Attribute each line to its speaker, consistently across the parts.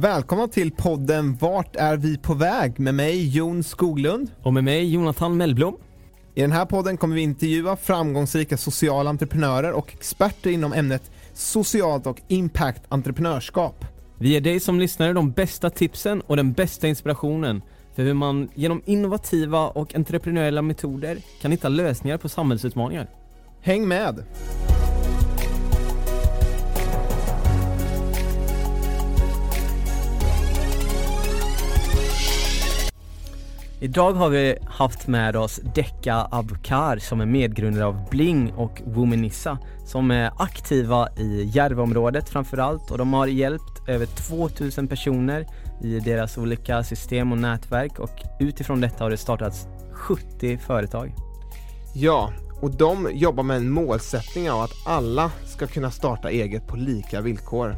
Speaker 1: Välkomna till podden Vart är vi på väg? med mig Jon Skoglund.
Speaker 2: Och med mig Jonathan Mellblom.
Speaker 1: I den här podden kommer vi intervjua framgångsrika sociala entreprenörer och experter inom ämnet socialt och impact entreprenörskap.
Speaker 2: Vi ger dig som lyssnare de bästa tipsen och den bästa inspirationen för hur man genom innovativa och entreprenöriella metoder kan hitta lösningar på samhällsutmaningar.
Speaker 1: Häng med!
Speaker 2: Idag har vi haft med oss Dekka Abukar som är medgrundare av Bling och Womanissa som är aktiva i Järvaområdet framförallt och de har hjälpt över 2000 personer i deras olika system och nätverk och utifrån detta har det startats 70 företag.
Speaker 1: Ja, och de jobbar med en målsättning av att alla ska kunna starta eget på lika villkor.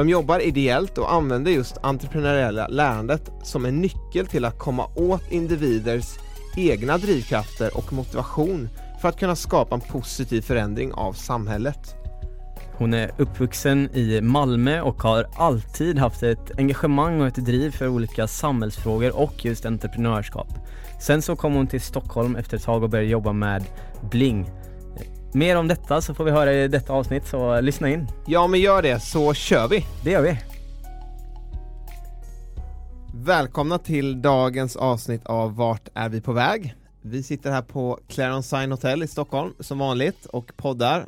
Speaker 1: De jobbar ideellt och använder just entreprenöriella lärandet som en nyckel till att komma åt individers egna drivkrafter och motivation för att kunna skapa en positiv förändring av samhället.
Speaker 2: Hon är uppvuxen i Malmö och har alltid haft ett engagemang och ett driv för olika samhällsfrågor och just entreprenörskap. Sen så kom hon till Stockholm efter ett tag och började jobba med Bling Mer om detta så får vi höra i detta avsnitt, så lyssna in.
Speaker 1: Ja men gör det, så kör vi!
Speaker 2: Det gör vi!
Speaker 1: Välkomna till dagens avsnitt av Vart är vi på väg? Vi sitter här på Clarence Sign Hotel i Stockholm som vanligt och poddar.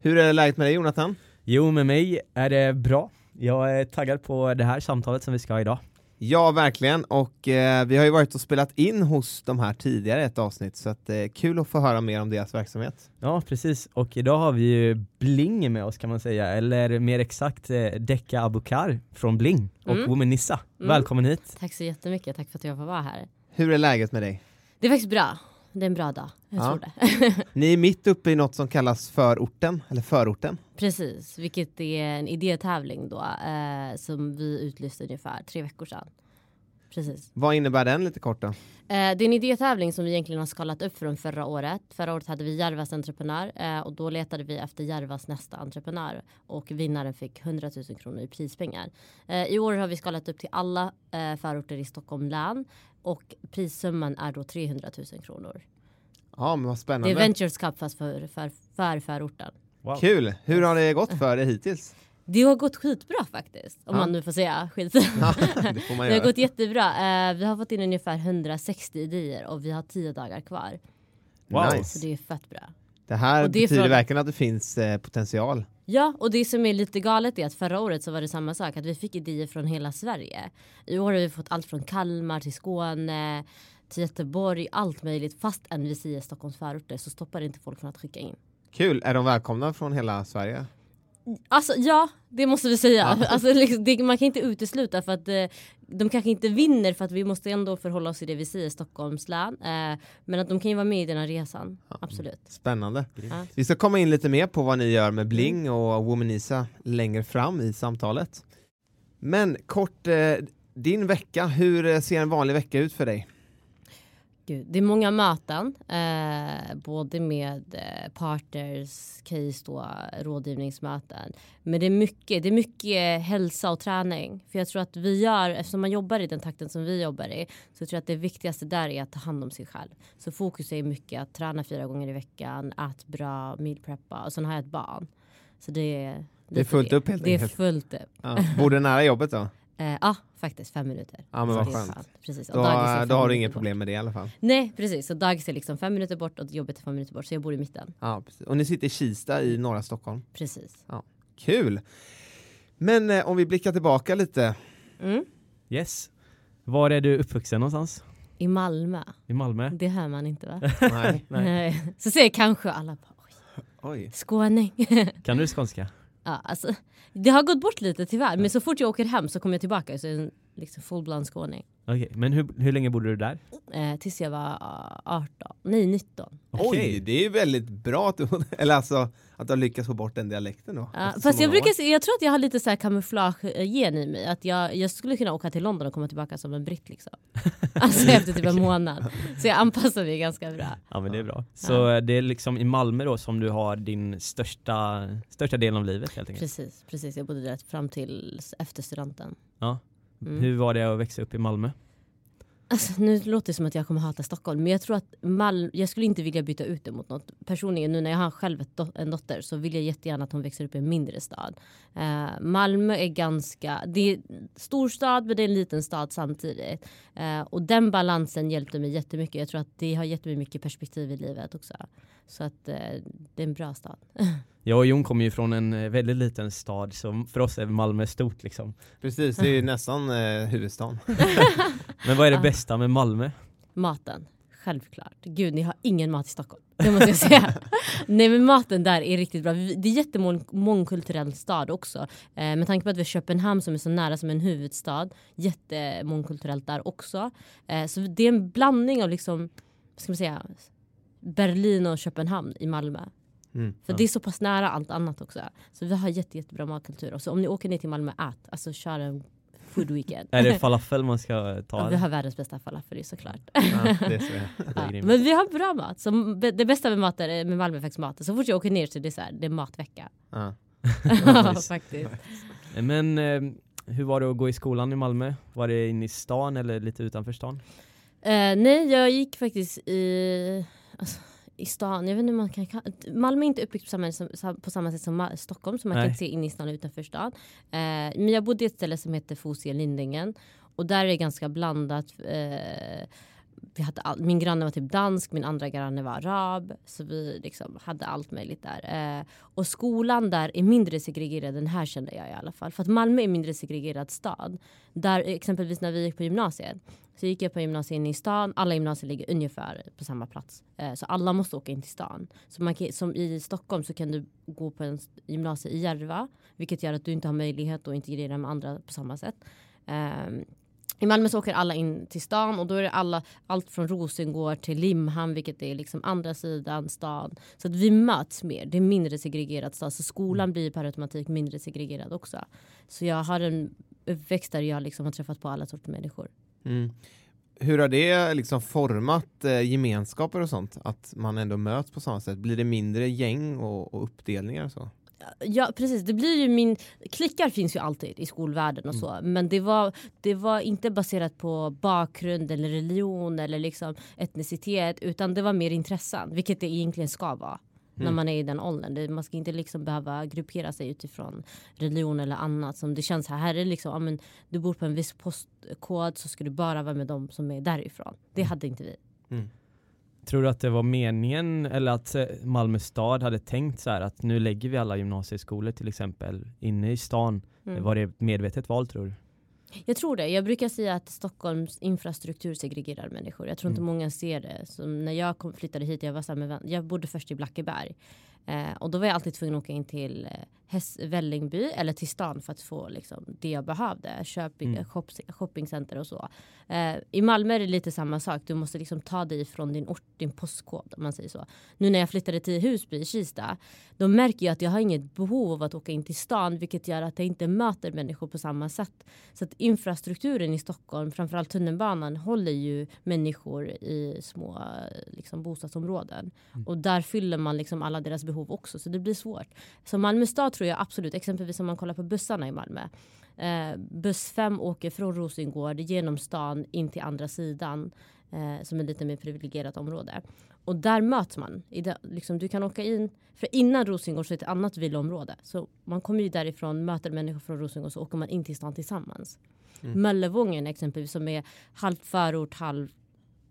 Speaker 1: Hur är läget med dig Jonathan?
Speaker 2: Jo, med mig är det bra. Jag är taggad på det här samtalet som vi ska ha idag.
Speaker 1: Ja, verkligen. Och eh, vi har ju varit och spelat in hos de här tidigare ett avsnitt, så att eh, är kul att få höra mer om deras verksamhet.
Speaker 2: Ja, precis. Och idag har vi ju Bling med oss kan man säga, eller mer exakt eh, Dekka Abukar från Bling och mm. Womanissa. Mm. Välkommen hit!
Speaker 3: Tack så jättemycket, tack för att jag får vara här.
Speaker 1: Hur är läget med dig?
Speaker 3: Det är faktiskt bra. Det är en bra dag, jag ja. tror
Speaker 1: det. Ni är mitt uppe i något som kallas förorten, eller förorten.
Speaker 3: Precis, vilket är en idétävling då, eh, som vi utlyste ungefär tre veckor sedan. Precis.
Speaker 1: Vad innebär den lite kort då? Eh,
Speaker 3: det är en idétävling som vi egentligen har skalat upp från förra året. Förra året hade vi Järvas entreprenör eh, och då letade vi efter Järvas nästa entreprenör och vinnaren fick 100 000 kronor i prispengar. Eh, I år har vi skalat upp till alla eh, förorter i Stockholm län och prissumman är då 300 000 kronor.
Speaker 1: Ja, men vad spännande.
Speaker 3: Det är Ventures Cup fast för, för, för förorten.
Speaker 1: Wow. Kul! Hur har det gått för er hittills?
Speaker 3: Det har gått skitbra faktiskt. Om ja. man nu får säga skit. Ja, det, får man det har gått jättebra. Uh, vi har fått in ungefär 160 idéer och vi har 10 dagar kvar.
Speaker 1: Wow. Nice.
Speaker 3: Så det är fett bra.
Speaker 1: Det här det betyder från... verkligen att det finns eh, potential.
Speaker 3: Ja, och det som är lite galet är att förra året så var det samma sak, att vi fick idéer från hela Sverige. I år har vi fått allt från Kalmar till Skåne, till Göteborg, allt möjligt. Fast än vi säger Stockholms förorter så stoppar det inte folk från att skicka in.
Speaker 1: Kul, är de välkomna från hela Sverige?
Speaker 3: Alltså ja, det måste vi säga. Ja. Alltså, liksom, det, man kan inte utesluta för att eh, de kanske inte vinner för att vi måste ändå förhålla oss till det vi säger Stockholms län. Eh, men att de kan ju vara med i den här resan. Ja. Absolut.
Speaker 1: Spännande. Ja. Vi ska komma in lite mer på vad ni gör med Bling och Womanisa längre fram i samtalet. Men kort, eh, din vecka, hur ser en vanlig vecka ut för dig?
Speaker 3: Gud, det är många möten, eh, både med eh, partners, case då, rådgivningsmöten. Men det är, mycket, det är mycket hälsa och träning. För jag tror att vi gör, eftersom man jobbar i den takten som vi jobbar i, så tror jag att det viktigaste där är att ta hand om sig själv. Så fokus är mycket att träna fyra gånger i veckan, ät bra, meal preppa och sen har jag ett barn. Så det är,
Speaker 1: det är fullt upp helt
Speaker 3: enkelt. Det är fullt upp.
Speaker 1: Ja. Bor du nära jobbet då?
Speaker 3: Eh, ja, faktiskt fem minuter.
Speaker 1: Ja, men vad skönt. Precis. då, då har du inget problem med det i alla fall.
Speaker 3: Nej, precis. Så dagis är liksom fem minuter bort och jobbet är fem minuter bort. Så jag bor i mitten.
Speaker 1: Ja, precis. Och ni sitter i Kista i norra Stockholm.
Speaker 3: Precis.
Speaker 1: Ja. Kul! Men eh, om vi blickar tillbaka lite.
Speaker 2: Mm. Yes. Var är du uppvuxen någonstans?
Speaker 3: I Malmö.
Speaker 2: I Malmö?
Speaker 3: Det hör man inte va?
Speaker 1: nej,
Speaker 3: nej. Så säger kanske alla oj. oj. Skåning.
Speaker 2: kan du skånska?
Speaker 3: Ja, alltså, det har gått bort lite tyvärr, men så fort jag åker hem så kommer jag tillbaka så är liksom full skåning.
Speaker 2: Okej, men hur, hur länge bodde du där?
Speaker 3: Eh, tills jag var ah, 18, nej 19.
Speaker 1: Oj, det är ju väldigt bra att du, eller alltså, att du har lyckats få bort den dialekten då.
Speaker 3: Ja,
Speaker 1: efter så
Speaker 3: fast jag,
Speaker 1: många år.
Speaker 3: brukar, se- jag tror att jag har lite så här kamouflage-gen i mig. Att jag, jag skulle kunna åka till London och komma tillbaka som en britt liksom. Alltså efter typ en månad. Så jag anpassar mig ganska bra.
Speaker 2: Ja men det är bra. Så det är liksom i Malmö då som du har din största, största delen av livet helt enkelt?
Speaker 3: Precis, precis. Jag bodde där fram till efter studenten.
Speaker 2: Ja.
Speaker 3: Mm.
Speaker 2: Hur var det att växa upp i Malmö?
Speaker 3: Alltså, nu låter det som att jag kommer hata Stockholm, men jag tror att Mal jag skulle inte vilja byta ut det mot något. Personligen, nu när jag har själv ett dot- en dotter så vill jag jättegärna att hon växer upp i en mindre stad. Eh, Malmö är ganska, det är storstad men det är en liten stad samtidigt. Eh, och den balansen hjälpte mig jättemycket. Jag tror att det har gett mig mycket perspektiv i livet också. Så att eh, det är en bra stad.
Speaker 2: Jag och Jon kommer ju från en eh, väldigt liten stad så för oss är Malmö stort liksom.
Speaker 1: Precis, det är ju nästan eh, huvudstaden.
Speaker 2: Men vad är det bästa med Malmö?
Speaker 3: Maten, självklart. Gud, ni har ingen mat i Stockholm. Det måste jag säga. Nej men maten där är riktigt bra. Det är jättemångkulturell stad också. Eh, med tanke på att vi har Köpenhamn som är så nära som en huvudstad. Jättemångkulturellt där också. Eh, så det är en blandning av liksom, vad ska man säga, Berlin och Köpenhamn i Malmö.
Speaker 1: Mm.
Speaker 3: För det är så pass nära allt annat också. Så vi har jätte, jättebra matkultur. Och så om ni åker ner till Malmö, ät. Alltså kör en food weekend.
Speaker 2: Är det falafel man ska ta?
Speaker 3: Ja, vi har världens bästa falafel såklart.
Speaker 1: Ja, det är så. Det är
Speaker 3: Ja, men vi har bra mat. Så det bästa med, mat är, med Malmö är faktiskt maten. Så fort jag åker ner så är det, så här, det är matvecka.
Speaker 1: Ja.
Speaker 3: faktiskt.
Speaker 2: Men eh, hur var det att gå i skolan i Malmö? Var det inne i stan eller lite utanför stan?
Speaker 3: Eh, nej, jag gick faktiskt i, alltså, i stan. Jag vet inte hur man kan Malmö är inte uppbyggt på samma, på samma sätt som Stockholm. Så man
Speaker 2: Nej.
Speaker 3: kan se in i stan och utanför stan. Eh, men jag bodde i ett ställe som heter Fosie Lindängen. Och där är det ganska blandat. Eh, vi hade all, min granne var typ dansk, min andra granne var arab. Så vi liksom hade allt möjligt där. Eh, och skolan där är mindre segregerad än här kände jag i alla fall. För att Malmö är en mindre segregerad stad. Där exempelvis när vi gick på gymnasiet. Så gick jag på gymnasiet inne i stan. Alla gymnasier ligger ungefär på samma plats. Eh, så alla måste åka in till stan. Så man kan, som i Stockholm så kan du gå på en gymnasie i Järva. Vilket gör att du inte har möjlighet att integrera med andra på samma sätt. Ehm, i Malmö så åker alla in till stan och då är det alla, allt från Rosengård till Limhamn vilket är liksom andra sidan stan. Så att vi möts mer. Det är mindre segregerad stad så skolan blir per automatik mindre segregerad också. Så jag har en uppväxt där jag liksom har träffat på alla sorters människor.
Speaker 1: Mm. Hur har det liksom format eh, gemenskaper och sånt? Att man ändå möts på samma sätt? Blir det mindre gäng och, och uppdelningar och så?
Speaker 3: Ja precis, det blir ju min... Klickar finns ju alltid i skolvärlden och så. Men det var, det var inte baserat på bakgrund eller religion eller liksom etnicitet. Utan det var mer intressen, vilket det egentligen ska vara. När man är i den åldern. Man ska inte liksom behöva gruppera sig utifrån religion eller annat. Som det känns här, här är liksom, ja, men, du bor på en viss postkod så ska du bara vara med dem som är därifrån. Det hade inte vi.
Speaker 2: Tror du att det var meningen eller att eh, Malmö stad hade tänkt så här att nu lägger vi alla gymnasieskolor till exempel inne i stan?
Speaker 3: Mm.
Speaker 2: Var det ett medvetet val tror du?
Speaker 3: Jag tror det. Jag brukar säga att Stockholms infrastruktur segregerar människor. Jag tror inte många ser det. Så när jag kom, flyttade hit, jag, var så här med, jag bodde först i Blackeberg. Eh, och då var jag alltid tvungen att åka in till eh, Häss, Vällingby eller till stan för att få liksom, det jag behövde. Shopping,
Speaker 2: Mm.
Speaker 3: shop, shoppingcenter och så. Eh, I Malmö är det lite samma sak. Du måste liksom ta dig från din ort, din postkod om man säger så. Nu när jag flyttade till Husby i Kista, då märker jag att jag har inget behov av att åka in till stan, vilket gör att jag inte möter människor på samma sätt. Så att infrastrukturen i Stockholm, framförallt tunnelbanan, håller ju människor i små eh, liksom, bostadsområden. Och där fyller man liksom alla deras behov också, så det blir svårt. Så Malmö stad tror jag absolut, exempelvis om man kollar på bussarna i Malmö. Eh, buss 5 åker från Rosengård genom stan in till andra sidan eh, som är lite mer privilegierat område. Och där möts man. I det, liksom, du kan åka in, för innan Rosengård så är det ett annat villaområde. Så man kommer ju därifrån, möter människor från Rosengård så åker man in till stan tillsammans.
Speaker 1: Mm.
Speaker 3: Möllevången exempelvis som är halvt förort, halv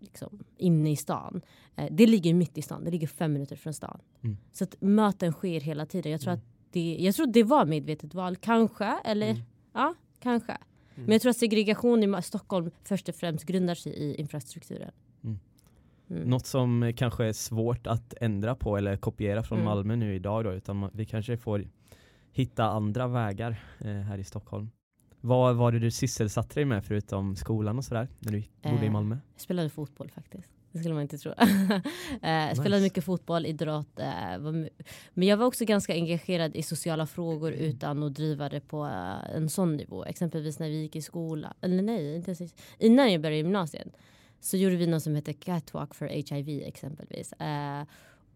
Speaker 3: liksom, inne i stan. Eh, det ligger mitt i stan, det ligger fem minuter från stan.
Speaker 2: Mm.
Speaker 3: Så att möten sker hela tiden. Jag tror att det, jag tror det var medvetet val, kanske. Eller
Speaker 1: Mm.
Speaker 3: ja, kanske. Men jag tror att segregation i Stockholm först och främst grundar sig i infrastrukturen.
Speaker 2: Mm.
Speaker 3: Mm.
Speaker 2: Något som kanske är svårt att ändra på eller kopiera från
Speaker 3: Mm.
Speaker 2: Malmö nu idag då, utan vi kanske får hitta andra vägar eh, här i Stockholm. Vad var det du sysselsatte dig med förutom skolan och sådär när du bodde i
Speaker 3: Eh,
Speaker 2: Malmö?
Speaker 3: Jag spelade fotboll faktiskt. Det skulle man inte tro. eh, spelade
Speaker 2: Nice.
Speaker 3: mycket fotboll, idrott. Eh, men jag var också ganska engagerad i sociala frågor
Speaker 2: Mm.
Speaker 3: utan att driva det på eh, en sån nivå. Exempelvis när vi gick i skolan. Eller nej, inte ens. Innan jag började gymnasiet så gjorde vi något som heter Catwalk for HIV exempelvis. Eh,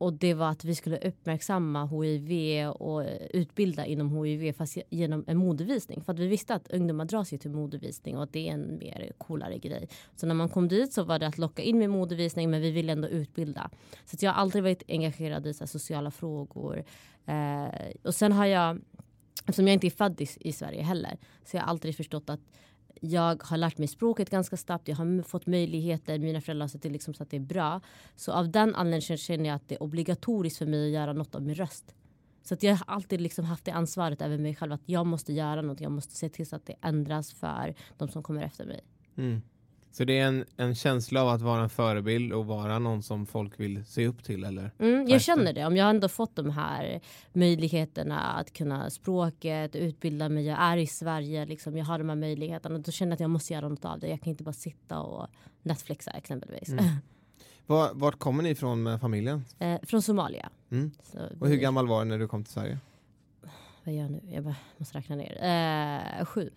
Speaker 3: och det var att vi skulle uppmärksamma HIV och utbilda inom HIV fast genom en modevisning. För att vi visste att ungdomar dras ju till modevisning och att det är en mer coolare grej. Så när man kom dit så var det att locka in med modevisning men vi ville ändå utbilda. Så att jag har aldrig varit engagerad i så här, sociala frågor. Eh, och sen har jag, eftersom jag inte är född i, i Sverige heller, så jag har aldrig förstått att jag har lärt mig språket ganska snabbt, jag har fått möjligheter, mina föräldrar har sett till liksom så att det är bra. Så av den anledningen känner jag att det är obligatoriskt för mig att göra något av min röst. Så att jag har alltid liksom haft det ansvaret över mig själv att jag måste göra något, jag måste se till så att det ändras för de som kommer efter mig.
Speaker 1: Mm. Så det är en, en känsla av att vara en förebild och vara någon som folk vill se upp till eller?
Speaker 3: Mm, jag känner det. Om jag ändå fått de här möjligheterna att kunna språket, utbilda mig, jag är i Sverige, liksom, jag har de här möjligheterna. Då känner jag att jag måste göra något av det. Jag kan inte bara sitta och Netflixa exempelvis.
Speaker 1: Mm. Var, vart kommer ni ifrån med familjen?
Speaker 3: eh, från Somalia.
Speaker 1: Mm. Och hur gammal var du när du kom till Sverige?
Speaker 3: Vad gör jag nu? Jag måste räkna ner. Eh, sju.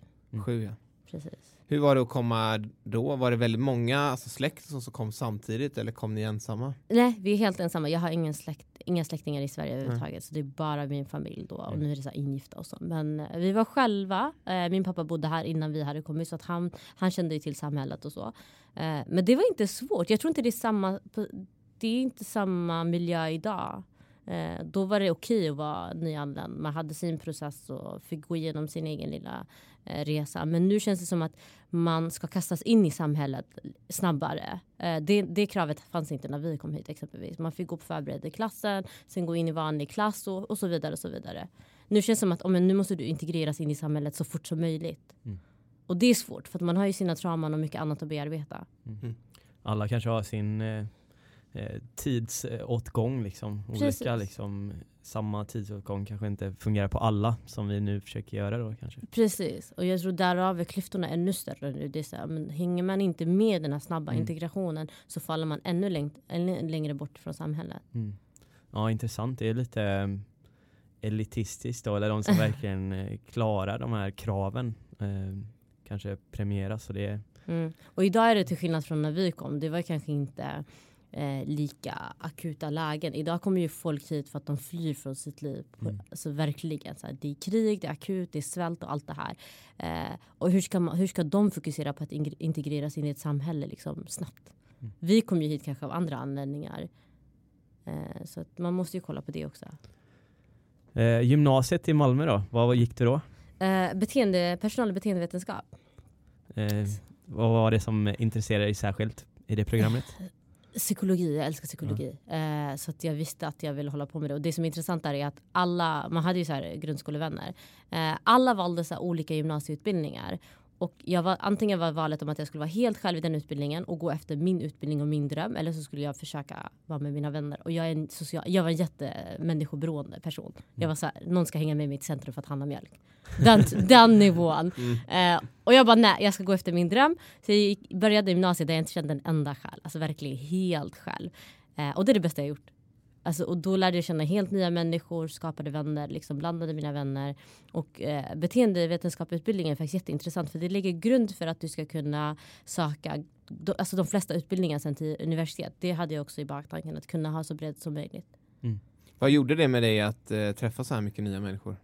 Speaker 1: Sju ja.
Speaker 3: Precis.
Speaker 1: Hur var det att komma då? Var det väldigt många alltså släkt som kom samtidigt eller kom ni ensamma?
Speaker 3: Nej, vi är helt ensamma. Jag har ingen släkt, inga släktingar i Sverige överhuvudtaget. Så det är bara min familj då. Och
Speaker 2: Mm.
Speaker 3: nu är det så ingifta och så. Men eh, vi var själva. Eh, min pappa bodde här innan vi hade kommit. Så att han, han kände ju till samhället och så. Eh, men det var inte svårt. Jag tror inte det är samma, det är inte samma miljö idag. Eh, då var det okej att vara nyanländ. Man hade sin process och fick gå igenom sin egen lilla eh, resa. Men nu känns det som att man ska kastas in i samhället snabbare. Eh, det, det kravet fanns inte när vi kom hit exempelvis. Man fick gå på förberedd i klassen, sen gå in i vanlig klass och, och så vidare. och så vidare. Nu känns det som att oh, men nu måste du integreras in i samhället så fort som möjligt.
Speaker 2: Mm.
Speaker 3: Och det är svårt för att man har ju sina trauman och mycket annat att bearbeta.
Speaker 2: Alla kanske har sin eh, tidsåtgång liksom. Olika liksom. Samma tidsåtgång kanske inte fungerar på alla som vi nu försöker göra då kanske.
Speaker 3: Precis, och jag tror därav är klyftorna ännu större nu. Det är så här, men hänger man inte med den här snabba
Speaker 2: Mm.
Speaker 3: integrationen så faller man ännu, läng- ännu längre bort från samhället.
Speaker 2: Mm. Ja intressant, det är lite eh, elitistiskt då, eller de som verkligen eh, klarar de här kraven eh, kanske premieras och det
Speaker 3: Mm. Och idag är det till skillnad från när vi kom. Det var kanske inte eh, lika akuta lägen. Idag kommer ju folk hit för att de flyr från sitt liv.
Speaker 2: Mm.
Speaker 3: Alltså verkligen. Så här, det är krig, det är akut, det är svält och allt det här. Eh, och hur ska, man, hur ska de fokusera på att integreras in i ett samhälle liksom, snabbt?
Speaker 2: Mm.
Speaker 3: Vi kom ju hit kanske av andra anledningar. Eh, så att man måste ju kolla på det också.
Speaker 2: eh, Gymnasiet i Malmö då, vad gick du då?
Speaker 3: Eh, beteende, personal och beteendevetenskap.
Speaker 2: Eh, vad var det som intresserade dig särskilt i det programmet?
Speaker 3: Psykologi, jag älskar psykologi. Eh, så att jag visste att jag ville hålla på med det. Och det som är intressant där är att alla, man hade ju så här grundskolevänner. Eh, alla valde så olika gymnasieutbildningar. Och jag var, antingen var valet om att jag skulle vara helt själv i den utbildningen och gå efter min utbildning och min dröm. Eller så skulle jag försöka vara med mina vänner. Och jag, är en social, jag var en jättemänniskoberoende person. Jag var så här, någon ska hänga med mig i ett centrum för att handla mjölk. Den, den nivån. Eh, och jag bara nej, jag ska gå efter min dröm. Så jag gick, började gymnasiet där jag inte kände en enda själv. Alltså verkligen helt själv. Eh, och det är det bästa jag gjort. Alltså, och då lärde jag känna helt nya människor, skapade vänner, liksom blandade mina vänner. Och eh, beteendevetenskapsutbildningen är faktiskt jätteintressant för det lägger grund för att du ska kunna söka do, alltså de flesta utbildningar sen till universitet. Det hade jag också i baktanken, att kunna ha så brett som möjligt.
Speaker 1: Vad gjorde det med dig att eh, träffa så här mycket nya människor?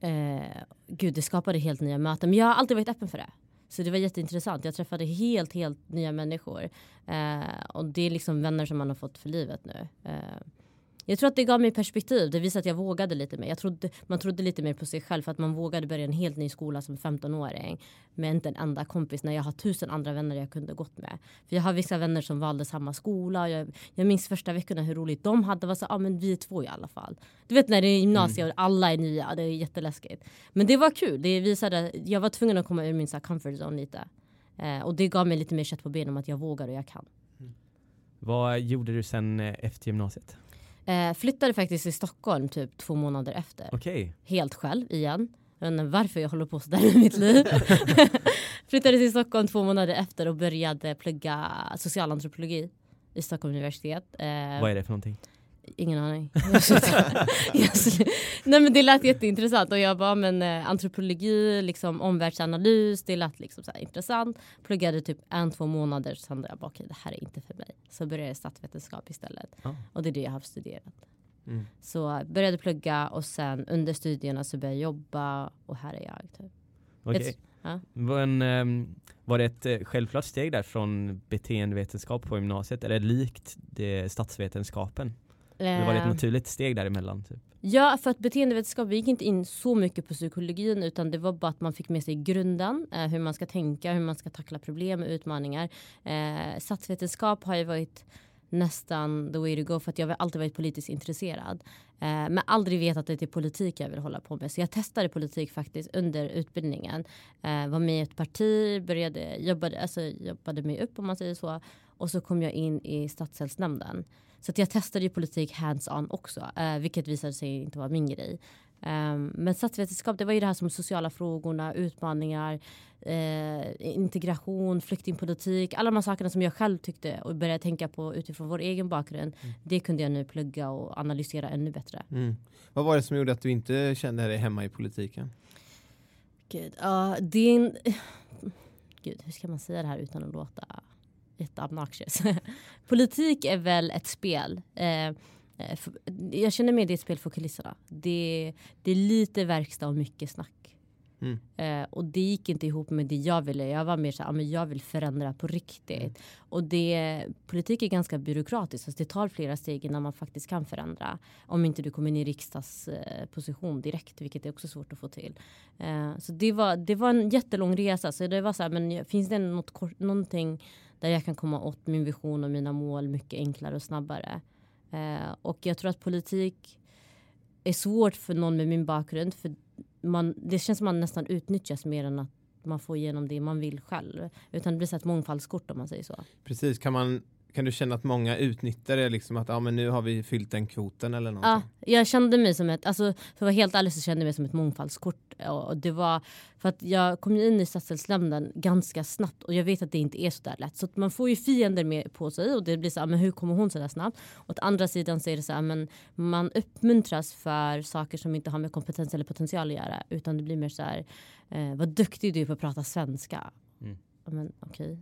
Speaker 3: Eh, gud, det skapade helt nya möten. Men jag har alltid varit öppen för det. Så det var jätteintressant. Jag träffade helt, helt nya människor. Eh, och det är liksom vänner som man har fått för livet nu. Eh, jag tror att det gav mig perspektiv. Det visade att jag vågade lite mer. Jag trodde, man trodde lite mer på sig själv för att man vågade börja en helt ny skola som 15-åring. Med inte en enda kompis när jag har tusen andra vänner jag kunde gått med. För jag har vissa vänner som valde samma skola. Jag, jag minns första veckorna hur roligt de hade. var så, ah, men vi är två i alla fall. Du vet när det är gymnasiet och alla är nya. Det är jätteläskigt. Men det var kul. Det visade, jag var tvungen att komma ur min så comfort zone lite. Eh, och det gav mig lite mer kött på benen om att jag vågar och jag kan.
Speaker 2: Vad gjorde du sen eh, efter gymnasiet?
Speaker 3: Eh, flyttade faktiskt till Stockholm typ två månader efter.
Speaker 2: Okej,
Speaker 3: Helt själv igen. Jag vet inte varför jag håller på sådär i mitt liv. Flyttade till Stockholm två månader efter och började plugga socialantropologi i Stockholms universitet. Eh,
Speaker 2: Vad är det för någonting?
Speaker 3: Ingen aning. Nej men det lät jätteintressant och jag bara men eh, antropologi, liksom omvärldsanalys, det lät liksom så intressant. Pluggade typ en, två månader så kände jag bara okej okay, det här är inte för mig. Så började jag statsvetenskap istället.
Speaker 2: Ah.
Speaker 3: Och det är det jag har studerat.
Speaker 1: Mm.
Speaker 3: Så började plugga och sen under studierna så började jag jobba och här är jag. Typ.
Speaker 2: Okej.
Speaker 3: Ett- ja.
Speaker 2: Var, en, ehm, var det ett eh, självklart steg där från beteendevetenskap på gymnasiet? Är det likt det statsvetenskapen? Eller var det ett
Speaker 3: Eh,
Speaker 2: naturligt steg däremellan? Typ?
Speaker 3: Ja, för att beteendevetenskap, vi gick inte in så mycket på psykologin utan det var bara att man fick med sig grunden, eh, hur man ska tänka, hur man ska tackla problem och utmaningar. Eh, statsvetenskap har ju varit nästan the way to go för att jag har alltid varit politiskt intresserad. Eh, men aldrig vetat att det är politik jag vill hålla på med. Så jag testade politik faktiskt under utbildningen. Eh, var med i ett parti, började, jobbade, alltså, jobbade mig upp om man säger så. Och så kom jag in i stadsdelsnämnden. Så jag testade ju politik hands-on också, eh, vilket visade sig inte vara min grej. Um, men statsvetenskap, det var ju det här som sociala frågorna, utmaningar, eh, integration, flyktingpolitik, alla de här sakerna som jag själv tyckte och började tänka på utifrån vår egen bakgrund. Det kunde jag nu plugga och analysera ännu bättre.
Speaker 1: Mm. Vad var det som gjorde att du inte kände dig hemma i politiken?
Speaker 3: Gud, ja, det är en... Gud, hur ska man säga det här utan att låta jätteobnoxious? Politik är väl ett spel. Eh, eh jag känner mer det är ett spel för kulisserna. Det, det är lite verkstad och mycket snack.
Speaker 1: Mm.
Speaker 3: Eh, och det gick inte ihop med det jag ville. Jag var mer så här, men jag vill förändra på riktigt. Och det, politik är ganska byråkratiskt. Alltså det tar flera steg innan man faktiskt kan förändra. Om inte du kommer in i riksdagsposition position direkt, vilket är också svårt att få till. Eh, så det var, det var en jättelång resa. Så det var så här, men finns det något, någonting där jag kan komma åt min vision och mina mål mycket enklare och snabbare. Eh, och jag tror att politik är svårt för någon med min bakgrund. För man, det känns som man nästan utnyttjas mer än att man får igenom det man vill själv. Utan det blir så ett mångfaldskort om man säger så.
Speaker 1: Precis, kan, man, kan du känna att många utnyttjar det liksom att ja, men nu har vi fyllt den kvoten eller
Speaker 3: Ja,
Speaker 1: någonting?
Speaker 3: jag kände mig som ett, alltså, för att vara helt ärlig så kände jag mig som ett mångfaldskort. Och det var för att jag kom ju in i stadsdelsnämnden ganska snabbt och jag vet att det inte är så där lätt. Så att man får ju fiender med på sig och det blir så här, men hur kommer hon så där snabbt? Och å andra sidan så är det så här, men man uppmuntras för saker som inte har med kompetens eller potential att göra. Utan det blir mer så här, eh, vad duktig du är på att prata svenska.
Speaker 2: Mm.
Speaker 3: Ja, Men okej,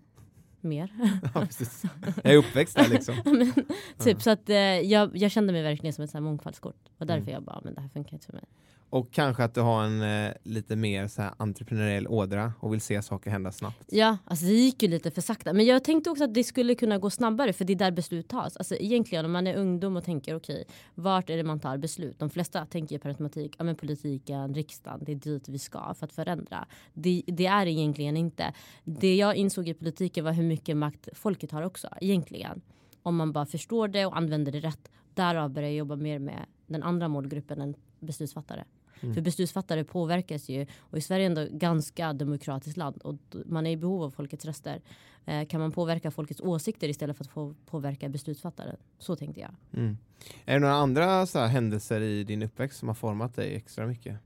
Speaker 3: mer.
Speaker 1: Ja, precis. Jag är uppväxt där liksom.
Speaker 3: men, typ, så att, eh, jag, jag kände mig verkligen som ett så här mångfaldskort. Och därför
Speaker 1: Mm.
Speaker 3: jag bara, men det här funkar inte för mig.
Speaker 1: Och kanske att du har en eh, lite mer så här entreprenöriell ådra och vill se saker hända snabbt.
Speaker 3: Ja, alltså det gick ju lite för sakta. Men jag tänkte också att det skulle kunna gå snabbare för det är där beslut tas. Alltså egentligen om man är ungdom och tänker okej, vart är det man tar beslut? De flesta tänker ju per automatik, ja men politiken, riksdagen, det är dit vi ska för att förändra. Det, det är egentligen inte. Det jag insåg i politiken var hur mycket makt folket har också, egentligen. Om man bara förstår det och använder det rätt. Därav börjar jag jobba mer med den andra målgruppen än beslutsfattare.
Speaker 1: Mm.
Speaker 3: För beslutsfattare påverkas ju och i Sverige är ändå ett ganska demokratiskt land och man är i behov av folkets röster. Eh, kan man påverka folkets åsikter istället för att få påverka beslutsfattare? Så tänkte jag.
Speaker 1: Mm. Är det några andra så händelser i din uppväxt som har format dig extra mycket?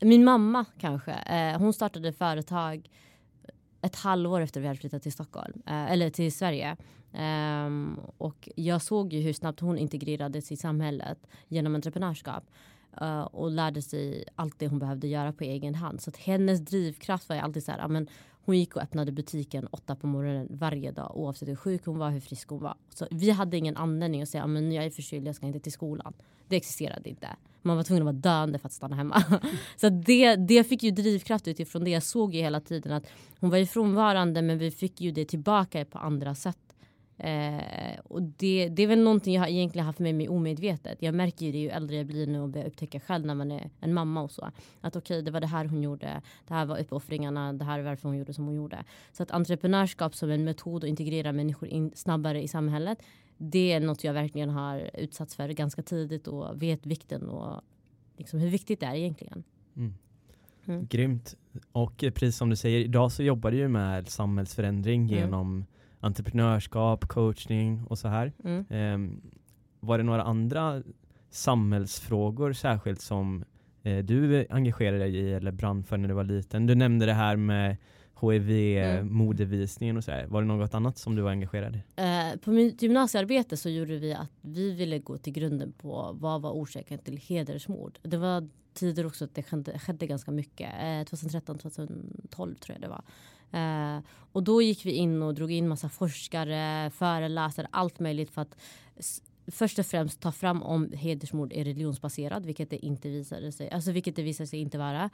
Speaker 3: Min mamma kanske. Eh, hon startade företag ett halvår efter vi hade flyttat till Stockholm. Eh, eller till Sverige. Ehm, och jag såg ju hur snabbt hon integrerades i samhället genom entreprenörskap. Eh, och lärde sig allt det hon behövde göra på egen hand. Så att hennes drivkraft var ju alltid så här, amen, hon gick och öppnade butiken åtta på morgonen varje dag oavsett hur sjuk hon var, hur frisk hon var. Så vi hade ingen anledning att säga, att men jag är förkyld, jag ska inte till skolan. Det existerade inte. Man var tvungen att vara döende för att stanna hemma. Så det, det fick ju drivkraft utifrån det. Jag såg ju hela tiden att hon var ju frånvarande men vi fick ju det tillbaka på andra sätt. Eh, och det, det är väl någonting jag har egentligen haft med mig omedvetet. Jag märker ju det ju äldre jag blir nu och börjar upptäcka själv när man är en mamma och så. Att okej, det var det här hon gjorde. Det här var uppoffringarna. Det här är varför hon gjorde som hon gjorde. Så att entreprenörskap som en metod att integrera människor in snabbare i samhället. Det är något jag verkligen har utsatts för ganska tidigt och vet vikten och liksom hur viktigt det är egentligen.
Speaker 2: Mm.
Speaker 3: Mm.
Speaker 2: Grymt. Och precis som du säger, idag så jobbar du ju med samhällsförändring
Speaker 3: Mm.
Speaker 2: genom entreprenörskap, coachning och så här.
Speaker 3: Mm.
Speaker 2: Ehm, var det några andra samhällsfrågor särskilt som eh, du engagerade dig i eller brann för när du var liten. Du nämnde det här med HIV-modevisningen och så här. Var det något annat som du var engagerad i?
Speaker 3: Eh, på mitt gymnasiearbete så gjorde vi att vi ville gå till grunden på vad var orsaken till hedersmord. Det var tider också att det skedde, skedde ganska mycket. Eh, 2013, 2012 tror jag det var. Eh, och då gick vi in och drog in massa forskare, föreläsare, allt möjligt för att först och främst ta fram om hedersmord är religionsbaserad, vilket det inte visade sig, alltså vilket det visade sig inte vara.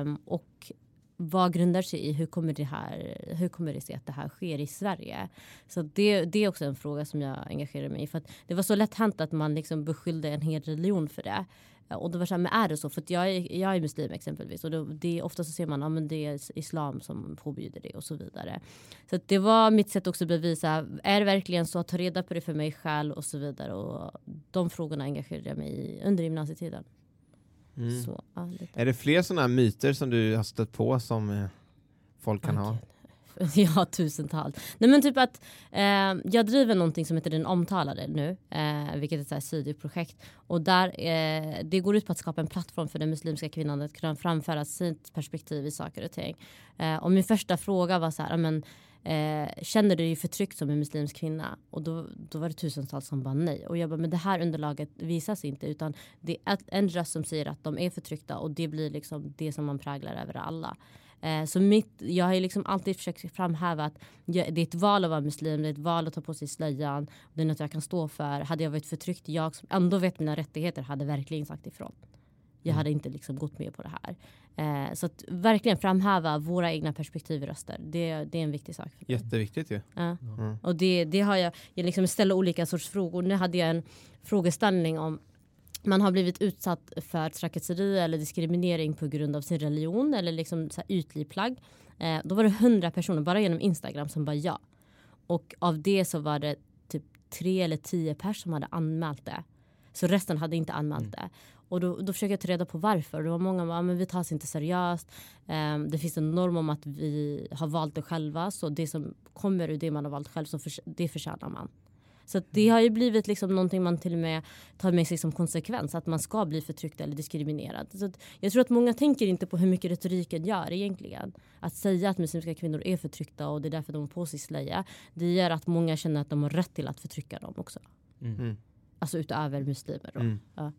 Speaker 3: Um, och vad grundar sig i hur kommer det här? Hur kommer det sig att det här sker i Sverige? Så det, det är också en fråga som jag engagerar mig i för att det var så lätt hänt att man liksom beskyllde en hel religion för det. Och då var så här, men är det så? För jag är, jag är muslim exempelvis och då, det, ofta så ser man att ja, det är islam som påbjuder det och så vidare. Så det var mitt sätt också att bevisa, är det verkligen så? Ta reda på det för mig själv och så vidare. Och de frågorna engagerade jag mig i under gymnasietiden.
Speaker 1: Mm. Så, ja, är det fler sådana här myter som du har stött på som eh, folk kan okay. ha?
Speaker 3: Ja, tusentals. Nej men typ att eh, jag driver någonting som heter Den omtalade nu, eh, vilket är ett sidoprojekt. Och där, eh, det går ut på att skapa en plattform för den muslimska kvinnan att kunna framföra sitt perspektiv i saker och ting. Eh, och min första fråga var så här, men, Eh, känner du dig förtryckt som en muslimsk kvinna? Och då, då var det tusentals som bara nej. Och jag bara, men det här underlaget visas inte utan det är en röst som säger att de är förtryckta och det blir liksom det som man präglar över alla. Eh, så mitt, jag har liksom alltid försökt framhäva att jag, det är ett val att vara muslim, det är ett val att ta på sig slöjan. Det är något jag kan stå för. Hade jag varit förtryckt, jag som ändå vet mina rättigheter hade verkligen sagt ifrån. Jag mm. hade inte liksom gått med på det här. Eh, så att verkligen framhäva våra egna perspektiv och röster. Det, det är en viktig sak.
Speaker 1: Jätteviktigt ju.
Speaker 3: Ja. Mm. Och det, det har jag, jag liksom ställer olika sorts frågor. Nu hade jag en frågeställning om man har blivit utsatt för trakasserier eller diskriminering på grund av sin religion eller liksom så här ytlig plagg. Eh, då var det hundra personer bara genom Instagram som bara ja. Och av det så var det typ tre eller tio personer som hade anmält det. Så resten hade inte anmält mm. det. Och då, då försöker jag ta reda på varför. Det var många som men vi tas inte seriöst. Um, det finns en norm om att vi har valt det själva. Så det som kommer ur det man har valt själv, så för, det förtjänar man. Så det har ju blivit liksom någonting man till och med tar med sig som konsekvens. Att man ska bli förtryckt eller diskriminerad. Så jag tror att många tänker inte på hur mycket retoriken gör egentligen. Att säga att muslimska kvinnor är förtryckta och det är därför de har på sig slöja. Det gör att många känner att de har rätt till att förtrycka dem också. Mm. Alltså utöver muslimer. Då. Mm. Ja.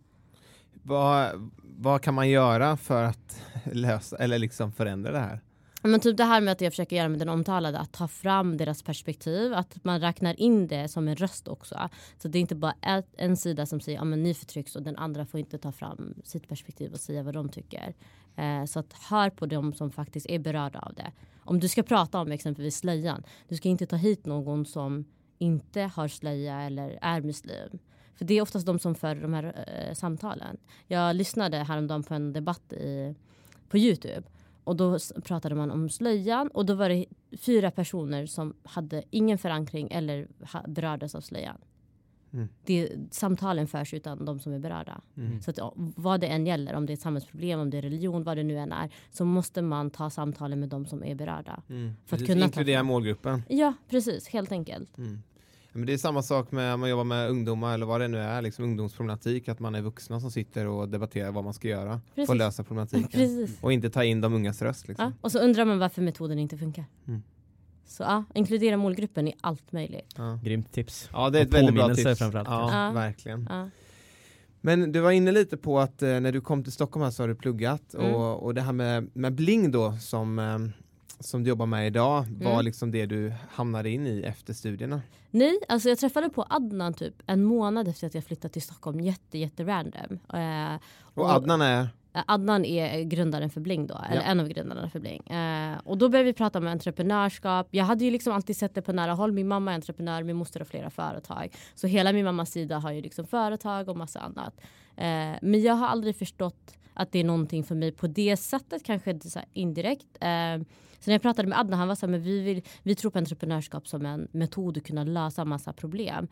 Speaker 1: Vad, vad kan man göra för att lösa eller liksom förändra det här?
Speaker 3: Men typ det här med att jag försöker göra med den omtalade, att ta fram deras perspektiv, att man räknar in det som en röst också. Så det är inte bara ett, en sida som säger att ja, ni förtrycks och den andra får inte ta fram sitt perspektiv och säga vad de tycker. Eh, så att hör på dem som faktiskt är berörda av det. Om du ska prata om exempelvis slöjan, du ska inte ta hit någon som inte har slöja eller är muslim. För det är oftast de som för de här eh, samtalen. Jag lyssnade häromdagen på en debatt i, på Youtube. Och då pratade man om slöjan och då var det fyra personer som hade ingen förankring eller berördes av slöjan. Mm. Det, samtalen förs utan de som är berörda. Mm. Så att, vad det än gäller, om det är ett samhällsproblem, om det är religion, vad det nu än är, så måste man ta samtalen med de som är berörda.
Speaker 1: Mm. För att kunna inkludera målgruppen.
Speaker 3: Ja, precis, helt enkelt.
Speaker 1: Mm. Men det är samma sak med om man jobbar med ungdomar eller vad det nu är, liksom ungdomsproblematik, att man är vuxna som sitter och debatterar vad man ska göra Precis. för att lösa problematiken. Precis. Och inte ta in de ungas röst. Liksom.
Speaker 3: Ja, och så undrar man varför metoden inte funkar. Mm. Så ja, inkludera målgruppen i allt möjligt.
Speaker 2: Ja. Grymt tips.
Speaker 1: Ja, det är ett väldigt bra tips. Framförallt. Ja, ja. verkligen. Ja. Men du var inne lite på att eh, när du kom till Stockholm här så har du pluggat mm. och, och det här med, med bling då som eh, som du jobbar med idag mm. var liksom det du hamnade in i efter studierna?
Speaker 3: Nej, alltså jag träffade på Adnan typ en månad efter att jag flyttat till Stockholm. Jätte, jätte random.
Speaker 1: Eh, och, och, Adnan är?
Speaker 3: Eh, Adnan är grundaren för Bling då, eller ja. en av grundarna för Bling. Eh, och då började vi prata om entreprenörskap. Jag hade ju liksom alltid sett det på nära håll. Min mamma är entreprenör, min moster har flera företag. Så hela min mammas sida har ju liksom företag och massa annat. Eh, men jag har aldrig förstått att det är någonting för mig på det sättet, kanske så indirekt. Eh, så när jag pratade med Adnan, han var så här, men vi, vill, vi tror på entreprenörskap som en metod att kunna lösa massa problem.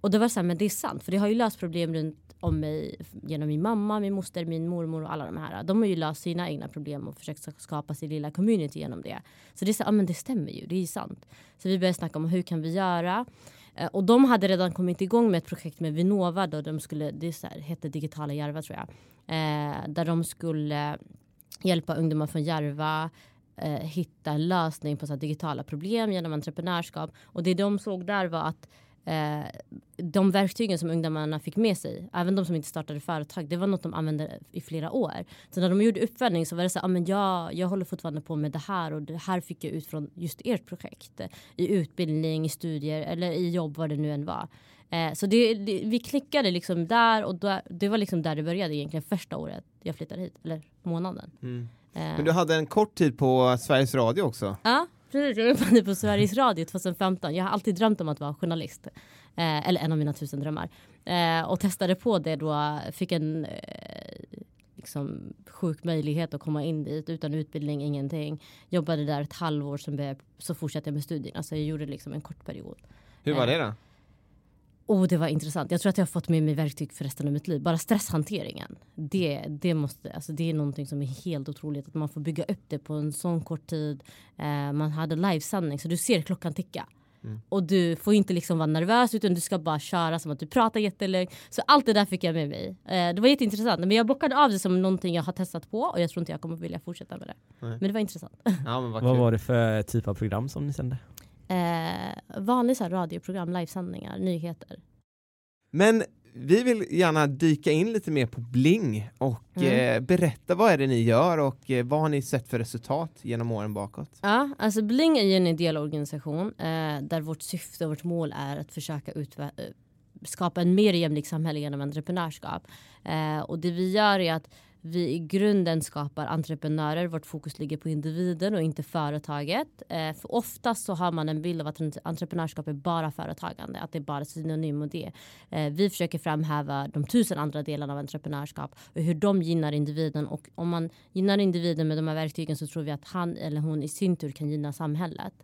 Speaker 3: Och det var så här, men det är sant, för det har ju löst problem runt om mig genom min mamma, min moster, min mormor och alla de här. De har ju löst sina egna problem och försökt skapa sin lilla community genom det. Så det är så, ja men det stämmer ju, det är ju sant. Så vi började snacka om hur kan vi göra? Eh, och de hade redan kommit igång med ett projekt med Vinnova då de skulle, det så här, hette Digitala Järva tror jag. Eh, där de skulle hjälpa ungdomar från Järva eh, hitta en lösning på så digitala problem genom entreprenörskap. Och det de såg där var att eh, de verktygen som ungdomarna fick med sig, även de som inte startade företag, det var något de använde i flera år. Så när de gjorde uppföljning så var det så ah, men jag, jag håller fortfarande på med det här och det här fick jag ut från just ert projekt. I utbildning, i studier eller i jobb, vad det nu än var. Eh, så det, det, vi klickade liksom där och då, det var liksom där det började egentligen första året jag flyttade hit, eller månaden.
Speaker 1: Mm.
Speaker 3: Eh,
Speaker 1: Men du hade en kort tid på Sveriges Radio också.
Speaker 3: Ja, precis. Jag jobbade på Sveriges Radio 2015. Jag har alltid drömt om att vara journalist. Eh, eller en av mina tusen drömmar. Eh, och testade på det då. Fick en eh, liksom, sjuk möjlighet att komma in dit utan utbildning, ingenting. Jobbade där ett halvår, sen så fortsatte jag med studierna. Så jag gjorde liksom en kort period.
Speaker 1: Hur var det då?
Speaker 3: Oh, det var intressant. Jag tror att jag har fått med mig verktyg för resten av mitt liv. Bara stresshanteringen. Det, det, måste, alltså det är någonting som är helt otroligt. Att man får bygga upp det på en sån kort tid. Eh, man hade livesändning så du ser klockan ticka. Mm. Och du får inte liksom vara nervös utan du ska bara köra som att du pratar jättelänge. Så allt det där fick jag med mig. Eh, det var jätteintressant. Men jag bockade av det som någonting jag har testat på och jag tror inte jag kommer vilja fortsätta med det. Nej. Men det var intressant.
Speaker 2: Ja, vad, vad var det för typ av program som ni sände?
Speaker 3: Eh, vanlig så radioprogram, livesändningar, nyheter.
Speaker 1: Men vi vill gärna dyka in lite mer på Bling och mm. eh, berätta vad är det ni gör och eh, vad har ni sett för resultat genom åren bakåt?
Speaker 3: Ja, alltså Bling är ju en ideell organisation eh, där vårt syfte och vårt mål är att försöka eh, skapa en mer jämlik samhälle genom entreprenörskap. Eh, och det vi gör är att vi i grunden skapar entreprenörer. Vårt fokus ligger på individen och inte företaget. Eh, för oftast så har man en bild av att entreprenörskap är bara företagande, att det är bara synonym med det. Eh, vi försöker framhäva de tusen andra delarna av entreprenörskap och hur de gynnar individen och om man gynnar individen med de här verktygen så tror vi att han eller hon i sin tur kan gynna samhället.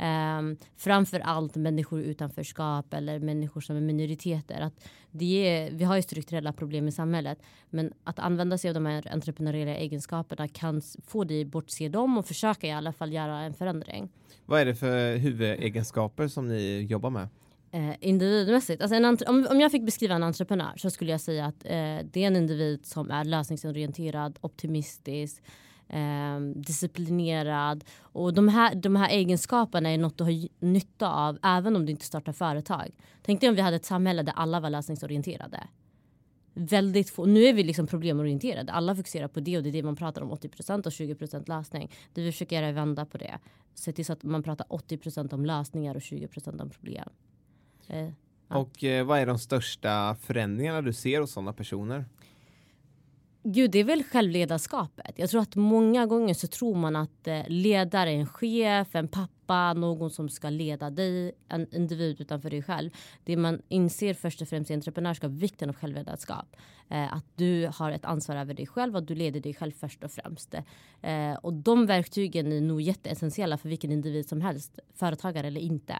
Speaker 3: Um, framför allt människor utanförskap eller människor som är minoriteter. Att det är, vi har ju strukturella problem i samhället men att använda sig av de här entreprenöriella egenskaperna kan få dig bortse dem och försöka i alla fall göra en förändring.
Speaker 1: Vad är det för huvudegenskaper som ni jobbar med?
Speaker 3: Eh, individmässigt. Alltså om, om jag fick beskriva en entreprenör så skulle jag säga att eh, det är en individ som är lösningsorienterad, optimistisk, eh, disciplinerad. Och de här, de här egenskaperna är något du har nytta av även om du inte startar företag. Tänk dig om vi hade ett samhälle där alla var lösningsorienterade. Väldigt få. Nu är vi liksom problemorienterade. Alla fokuserar på det och det är det man pratar om 80% och 20% lösning. Det vi försöker göra är vända på det. Se till så att man pratar 80% om lösningar och 20% om problem.
Speaker 1: Eh, ja. Och eh, vad är de största förändringarna du ser hos sådana personer?
Speaker 3: Gud, det är väl självledarskapet. Jag tror att många gånger så tror man att eh, ledare är en chef, en pappa, någon som ska leda dig, en individ utanför dig själv. Det man inser först och främst i entreprenörskap, vikten av självledarskap. Eh, att du har ett ansvar över dig själv och att du leder dig själv först och främst. Eh, och de verktygen är nog jätteessentiella för vilken individ som helst, företagare eller inte.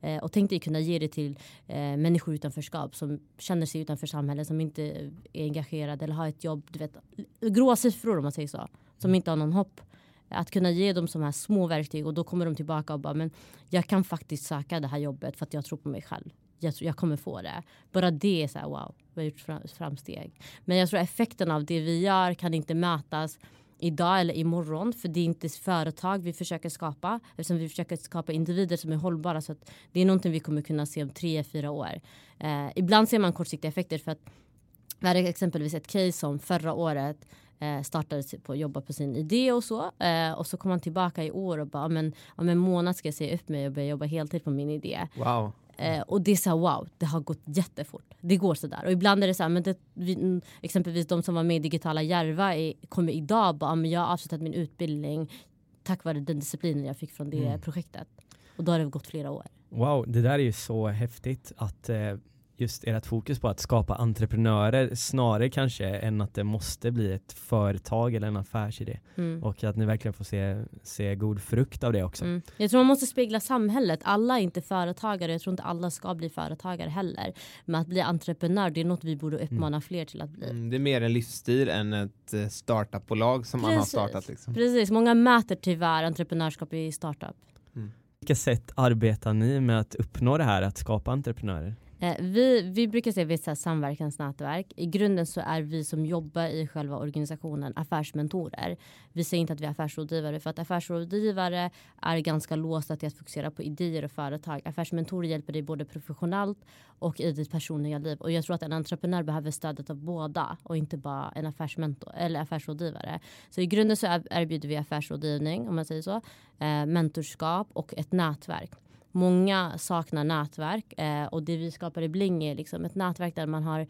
Speaker 3: Eh, och tänk dig kunna ge det till eh, människor utanförskap som känner sig utanför samhället, som inte är engagerade eller har ett jobb. Du vet, gråa siffror om man säger så, som inte har någon hopp. Att kunna ge dem sådana här små verktyg och då kommer de tillbaka och bara, men jag kan faktiskt söka det här jobbet för att jag tror på mig själv. Jag, jag kommer få det. Bara det är så här, wow, vi har gjort framsteg. Men jag tror effekten av det vi gör kan inte mätas idag eller imorgon. För det är inte företag vi försöker skapa. Eftersom vi försöker skapa individer som är hållbara. Så att det är någonting vi kommer kunna se om tre, fyra år. Eh, ibland ser man kortsiktiga effekter. för att vi hade exempelvis ett case som förra året eh, startade typ på att jobba på sin idé och så. Eh, och så kom han tillbaka i år och bara, men om en månad ska jag säga upp mig och börja jobba heltid på min idé.
Speaker 1: Wow.
Speaker 3: Eh, och det är så här, wow, det har gått jättefort. Det går sådär. Och ibland är det så här, men det, vi, mm, exempelvis de som var med i Digitala Järva är, kommer idag bara, men jag har avslutat min utbildning tack vare den disciplinen jag fick från det mm. projektet. Och då har det gått flera år.
Speaker 2: Wow, det där är ju så häftigt att eh, just ert fokus på att skapa entreprenörer snarare kanske än att det måste bli ett företag eller en affärsidé. Mm. Och att ni verkligen får se, se god frukt av det också. Mm.
Speaker 3: Jag tror man måste spegla samhället. Alla är inte företagare. Jag tror inte alla ska bli företagare heller. Men att bli entreprenör, det är något vi borde uppmana mm. fler till att bli.
Speaker 1: Mm, det är mer en livsstil än ett eh, startupbolag som Precis. man har startat. Liksom.
Speaker 3: Precis, många mäter tyvärr entreprenörskap i startup.
Speaker 1: Mm.
Speaker 2: vilka sätt arbetar ni med att uppnå det här, att skapa entreprenörer?
Speaker 3: Eh, vi, vi brukar säga att vi är ett samverkansnätverk. I grunden så är vi som jobbar i själva organisationen affärsmentorer. Vi säger inte att vi är affärsrådgivare för att affärsrådgivare är ganska låsta till att fokusera på idéer och företag. Affärsmentorer hjälper dig både professionellt och i ditt personliga liv. Och jag tror att en entreprenör behöver stödet av båda och inte bara en affärsmentor eller affärsrådgivare. Så i grunden så erbjuder vi affärsrådgivning om man säger så, eh, mentorskap och ett nätverk. Många saknar nätverk eh, och det vi skapar i Bling är liksom ett nätverk där man har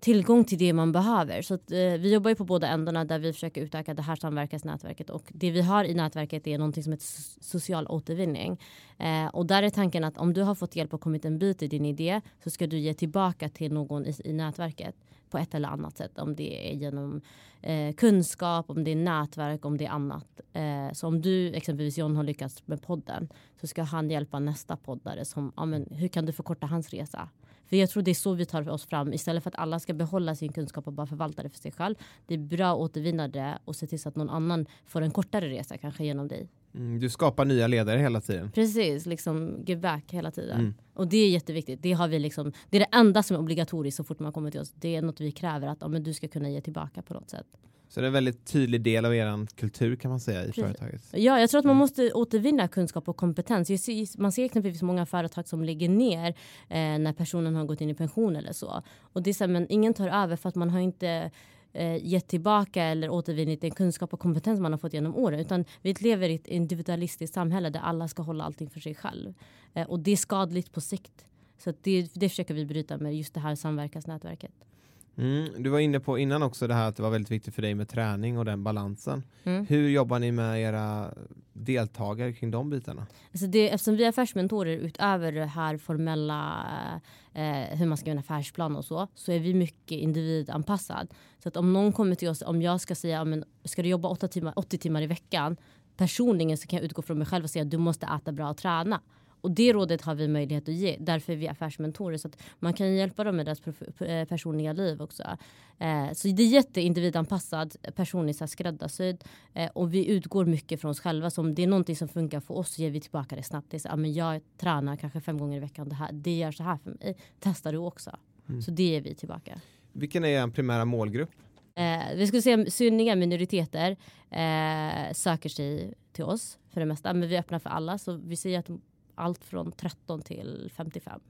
Speaker 3: tillgång till det man behöver. Så att, eh, vi jobbar ju på båda ändarna där vi försöker utöka det här samverkansnätverket och det vi har i nätverket är någonting som heter social återvinning. Eh, och där är tanken att om du har fått hjälp och kommit en bit i din idé så ska du ge tillbaka till någon i, i nätverket på ett eller annat sätt. Om det är genom eh, kunskap, om det är nätverk, om det är annat. Eh, så om du exempelvis John har lyckats med podden så ska han hjälpa nästa poddare som, ja, men, hur kan du förkorta hans resa? För jag tror det är så vi tar oss fram istället för att alla ska behålla sin kunskap och bara förvalta det för sig själv. Det är bra att återvinna det och se till så att någon annan får en kortare resa kanske genom dig.
Speaker 1: Mm, du skapar nya ledare hela tiden.
Speaker 3: Precis, liksom give back hela tiden. Mm. Och det är jätteviktigt. Det, har vi liksom, det är det enda som är obligatoriskt så fort man kommer till oss. Det är något vi kräver att ja, men du ska kunna ge tillbaka på något sätt.
Speaker 1: Så det är en väldigt tydlig del av er kultur kan man säga i Precis. företaget.
Speaker 3: Ja, jag tror att man mm. måste återvinna kunskap och kompetens. Man ser exempelvis många företag som lägger ner eh, när personen har gått in i pension eller så. Och det är så här, men ingen tar över för att man har inte eh, gett tillbaka eller återvinnit den kunskap och kompetens man har fått genom åren. Utan vi lever i ett individualistiskt samhälle där alla ska hålla allting för sig själv. Eh, och det är skadligt på sikt. Så det, det försöker vi bryta med just det här samverkansnätverket.
Speaker 1: Mm, du var inne på innan också det här att det var väldigt viktigt för dig med träning och den balansen. Mm. Hur jobbar ni med era deltagare kring de bitarna?
Speaker 3: Alltså det, eftersom vi är affärsmentorer utöver det här formella eh, hur man ska göra en affärsplan och så, så är vi mycket individanpassad. Så att om någon kommer till oss, om jag ska säga, men, ska du jobba 8 timmar, 80 timmar i veckan? Personligen så kan jag utgå från mig själv och säga att du måste äta bra och träna. Och det rådet har vi möjlighet att ge. Därför är vi affärsmentorer. Så att man kan hjälpa dem med deras eh, personliga liv också. Eh, så det är jätteindividanpassad, personlig skräddarsydd. Eh, och vi utgår mycket från oss själva. Så om det är någonting som funkar för oss så ger vi tillbaka det snabbt. Det är så, ah, men jag tränar kanske fem gånger i veckan. Det, här, det gör så här för mig. Testar du också. Mm. Så det ger vi tillbaka.
Speaker 1: Vilken är er primära målgrupp?
Speaker 3: Eh, vi skulle säga sunniga minoriteter eh, söker sig till oss för det mesta. Men vi öppnar för alla. Så vi säger att allt från 13 till 55.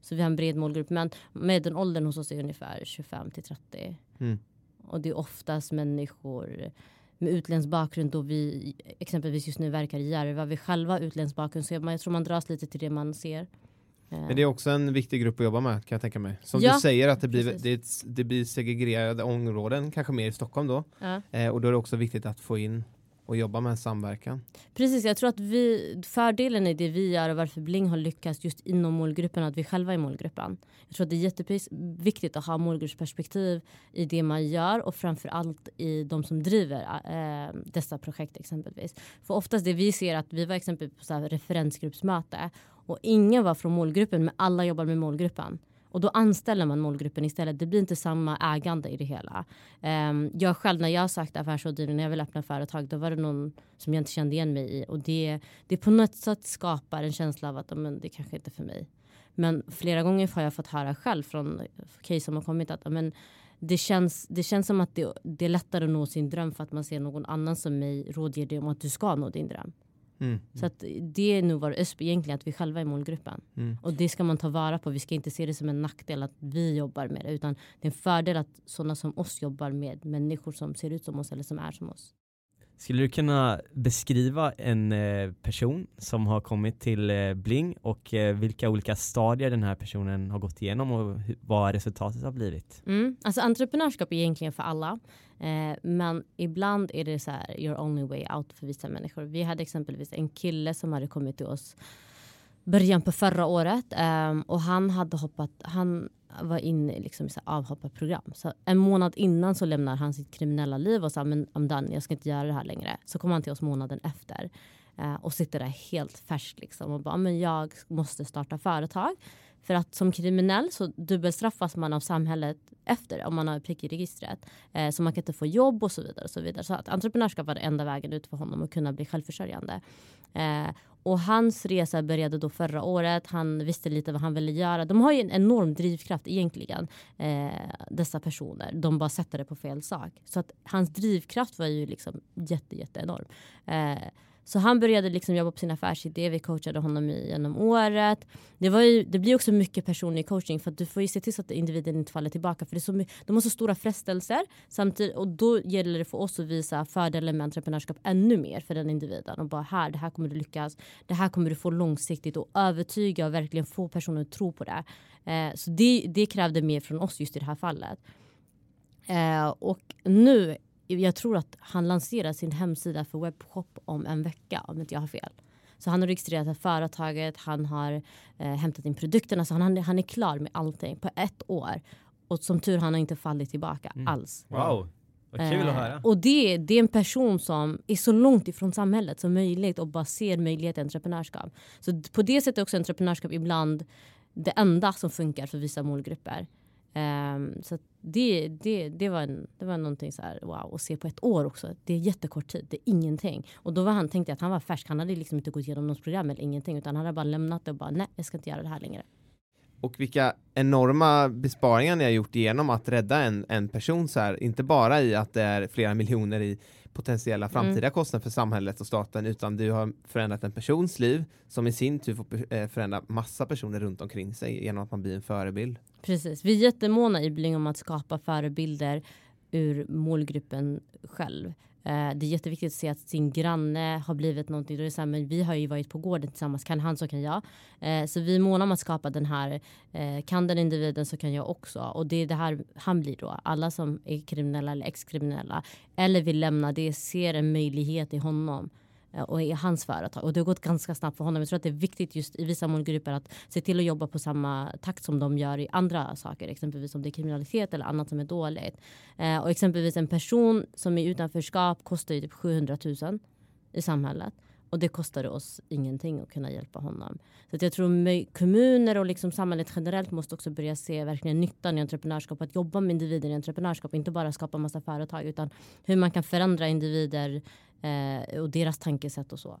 Speaker 3: Så vi har en bred målgrupp. Men medelåldern hos oss är ungefär 25 till 30. Mm. Och det är oftast människor med utländsk bakgrund då vi exempelvis just nu verkar i Järva. Vi själva utländsk bakgrund så jag, tror man dras lite till det man ser.
Speaker 1: Men det är också en viktig grupp att jobba med kan jag tänka mig. Som ja, du säger att det blir, det, det, blir segregerade områden, kanske mer i Stockholm då. Ja. Eh, och då är det också viktigt att få in och jobba med samverkan.
Speaker 3: Precis, jag tror att vi, fördelen i det vi gör och varför Bling har lyckats just inom målgruppen att vi själva är målgruppen. Jag tror att det är jätteviktigt att ha målgruppsperspektiv i det man gör och framförallt i de som driver eh, dessa projekt exempelvis. För oftast det vi ser att vi var exempelvis på så referensgruppsmöte och ingen var från målgruppen men alla jobbar med målgruppen. Och då anställer man målgruppen istället. Det blir inte samma ägande i det hela. Um, jag själv när jag sökte affärsrådgivning när jag ville öppna företag då var det någon som jag inte kände igen mig i. Och det, det på något sätt skapar en känsla av att men, det kanske inte är för mig. Men flera gånger har jag fått höra själv från case som har kommit att men, det känns, det känns som att det, det är lättare att nå sin dröm för att man ser någon annan som mig rådger dig om att du ska nå din dröm. Mm. Så att det är nog vår USP egentligen, att vi själva är målgruppen. Mm. Och det ska man ta vara på. Vi ska inte se det som en nackdel att vi jobbar med det. Utan det är en fördel att sådana som oss jobbar med människor som ser ut som oss eller som är som oss.
Speaker 2: Skulle du kunna beskriva en eh, person som har kommit till eh, Bling och eh, vilka olika stadier den här personen har gått igenom och vad resultatet har blivit?
Speaker 3: Mm. Alltså entreprenörskap är egentligen för alla. Eh, men ibland är det så här your only way out för vissa människor. Vi hade exempelvis en kille som hade kommit till oss början på förra året um, och han hade hoppat, han var inne i liksom så avhopparprogram. Så en månad innan så lämnar han sitt kriminella liv och sa men I'm done, jag ska inte göra det här längre. Så kommer han till oss månaden efter uh, och sitter där helt färsk liksom och bara men jag måste starta företag för att som kriminell så dubbelstraffas man av samhället efter om man har prick i registret. Eh, så man kan inte få jobb och så vidare. Och så vidare. Så att entreprenörskap var enda vägen ut för honom att kunna bli självförsörjande. Eh, och hans resa började då förra året. Han visste lite vad han ville göra. De har ju en enorm drivkraft egentligen, eh, dessa personer. De bara sätter det på fel sak. Så att hans drivkraft var ju liksom jätte, jätte enorm. Eh, så han började liksom jobba på sin affärsidé. Vi coachade honom i, genom året. Det, var ju, det blir också mycket personlig coaching för att du får ju se till så att individen inte faller tillbaka. För det är så, de har så stora frestelser samtidigt och då gäller det för oss att visa fördelen med entreprenörskap ännu mer för den individen. Och bara här, det här kommer du lyckas. Det här kommer du få långsiktigt och övertyga och verkligen få personer att tro på det. Eh, så det, det krävde mer från oss just i det här fallet. Eh, och nu jag tror att han lanserar sin hemsida för webbshop om en vecka om inte jag har fel. Så han har registrerat företaget, han har eh, hämtat in produkterna, så han, han är klar med allting på ett år. Och som tur han har inte fallit tillbaka mm. alls.
Speaker 2: Wow, vad kul eh, att höra.
Speaker 3: Och det, det är en person som är så långt ifrån samhället som möjligt och bara ser möjlighet i entreprenörskap. Så på det sättet är också entreprenörskap ibland det enda som funkar för vissa målgrupper. Um, så det, det, det, var en, det var någonting så här, wow, att se på ett år också. Det är jättekort tid, det är ingenting. Och då var han, tänkte jag att han var färsk, han hade liksom inte gått igenom något program eller ingenting utan han hade bara lämnat det och bara nej, jag ska inte göra det här längre.
Speaker 1: Och vilka enorma besparingar ni har gjort genom att rädda en, en person så här, inte bara i att det är flera miljoner i potentiella mm. framtida mm. kostnader för samhället och staten utan du har förändrat en persons liv som i sin tur får eh, förändra massa personer runt omkring sig genom att man blir en förebild.
Speaker 3: Precis, vi är jättemåna i Bling om att skapa förebilder ur målgruppen själv. Eh, det är jätteviktigt att se att sin granne har blivit någonting. Då är det så här, men vi har ju varit på gården tillsammans. Kan han så kan jag. Eh, så vi är måna om att skapa den här. Eh, kan den individen så kan jag också. Och det är det här han blir då. Alla som är kriminella eller exkriminella eller vill lämna det ser en möjlighet i honom Eh, och i hans företag. Och det har gått ganska snabbt för honom. Jag tror att det är viktigt just i vissa målgrupper att se till att jobba på samma takt som de gör i andra saker. Exempelvis om det är kriminalitet eller annat som är dåligt. Eh, och exempelvis en person som är utanförskap kostar ju typ 700 000 i samhället. Och det kostade oss ingenting att kunna hjälpa honom. Så att jag tror kommuner och liksom samhället generellt måste också börja se verkligen nyttan i entreprenörskap. Att jobba med individer i entreprenörskap. Inte bara skapa massa företag utan hur man kan förändra individer eh, och deras tankesätt och så.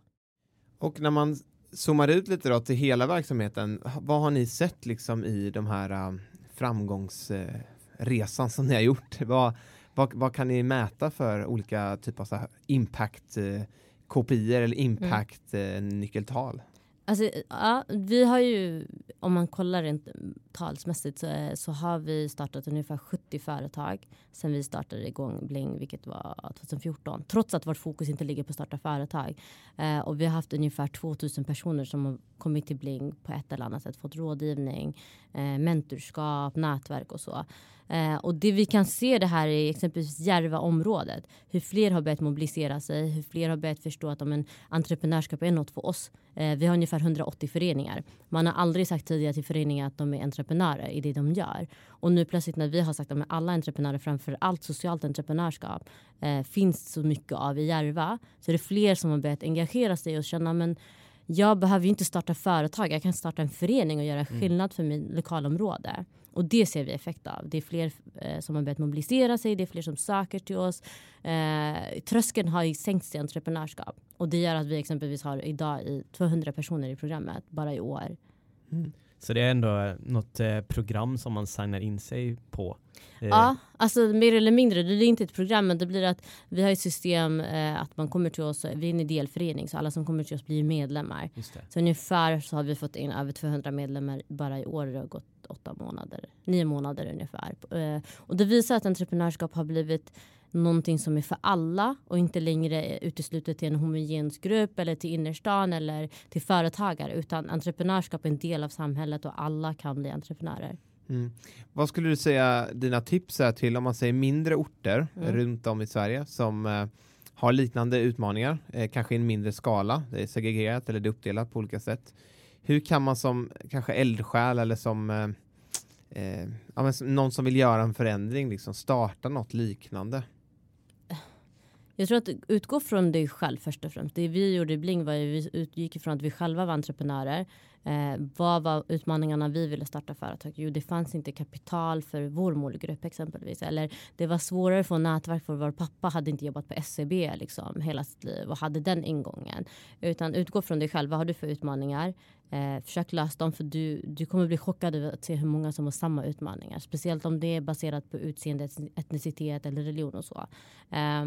Speaker 1: Och när man zoomar ut lite då till hela verksamheten. Vad har ni sett liksom i de här uh, framgångsresan uh, som ni har gjort? Vad, vad, vad, kan ni mäta för olika typer av impact uh, kopior eller impact mm. nyckeltal?
Speaker 3: Alltså, ja, vi har ju, om man kollar rent talsmässigt så, eh, så har vi startat ungefär 70 företag sen vi startade igång Bling, vilket var 2014. Trots att vårt fokus inte ligger på att starta företag. Eh, och vi har haft ungefär 2000 personer som har kommit till Bling på ett eller annat sätt, fått rådgivning, eh, mentorskap, nätverk och så. Eh, och det vi kan se det här i exempelvis Järva-området. Hur fler har börjat mobilisera sig, hur fler har börjat förstå att om en entreprenörskap är något för oss. Eh, vi har ungefär 180 föreningar. Man har aldrig sagt tidigare till föreningar att de är entreprenörer i det de gör. Och nu plötsligt när vi har sagt att alla entreprenörer, framför allt socialt entreprenörskap, eh, finns så mycket av i Järva. Så är det fler som har börjat engagera sig och känna men jag behöver ju inte starta företag, jag kan starta en förening och göra mm. skillnad för min lokalområde. Och det ser vi effekt av. Det är fler eh, som har börjat mobilisera sig, det är fler som söker till oss. Eh, tröskeln har ju sänkts i entreprenörskap. Och det gör att vi exempelvis har idag i 200 personer i programmet bara i år.
Speaker 2: Mm. Så det är ändå något eh, program som man signar in sig på?
Speaker 3: Eh. Ja, alltså mer eller mindre. Det är inte ett program men det blir att vi har ett system eh, att man kommer till oss, vi är en ideell förening så alla som kommer till oss blir medlemmar. Så ungefär så har vi fått in över 200 medlemmar bara i år. Det har gått åtta månader, nio månader ungefär. Eh, och det visar att entreprenörskap har blivit någonting som är för alla och inte längre uteslutet till en homogen grupp eller till innerstan eller till företagare utan entreprenörskap är en del av samhället och alla kan bli entreprenörer.
Speaker 1: Mm. Vad skulle du säga dina tips är till om man säger mindre orter mm. runt om i Sverige som eh, har liknande utmaningar, eh, kanske i en mindre skala, det är segregerat eller det är uppdelat på olika sätt. Hur kan man som kanske eldsjäl eller som eh, eh ja, men, någon som vill göra en förändring liksom starta något liknande?
Speaker 3: Jag tror att utgå från dig själv först och främst. Det vi gjorde i Bling var att vi utgick ifrån att vi själva var entreprenörer. Eh, vad var utmaningarna vi ville starta företag? Jo, det fanns inte kapital för vår målgrupp exempelvis. Eller det var svårare att få nätverk för vår pappa hade inte jobbat på SCB liksom, hela sitt liv och hade den ingången. Utan utgå från dig själv. Vad har du för utmaningar? Eh, försök lösa dem för du, du kommer bli chockad över att se hur många som har samma utmaningar. Speciellt om det är baserat på utseende, etnicitet eller religion och så. Eh,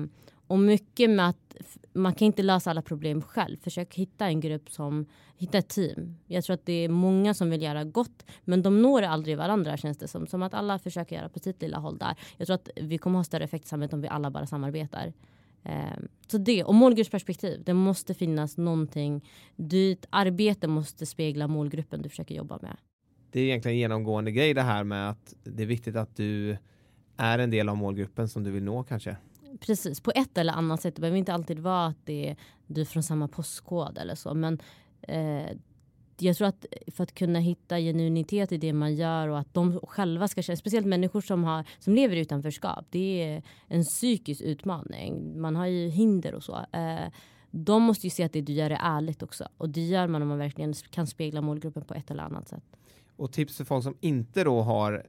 Speaker 3: och mycket med att man kan inte lösa alla problem själv. Försök hitta en grupp som, hitta ett team. Jag tror att det är många som vill göra gott men de når aldrig varandra känns det som. Som att alla försöker göra på sitt lilla håll där. Jag tror att vi kommer ha större effekt i samhället om vi alla bara samarbetar. Um, så det, och målgruppsperspektiv. Det måste finnas någonting. Ditt arbete måste spegla målgruppen du försöker jobba med.
Speaker 1: Det är egentligen en genomgående grej det här med att det är viktigt att du är en del av målgruppen som du vill nå kanske.
Speaker 3: Precis, på ett eller annat sätt. Det behöver inte alltid vara att det är du från samma postkod eller så. Men eh, jag tror att för att kunna hitta genuinitet i det man gör och att de själva ska känna, speciellt människor som, har, som lever i utanförskap, det är en psykisk utmaning. Man har ju hinder och så. Eh, de måste ju se att det du gör är ärligt också. Och det gör man om man verkligen kan spegla målgruppen på ett eller annat sätt.
Speaker 1: Och tips för folk som inte då har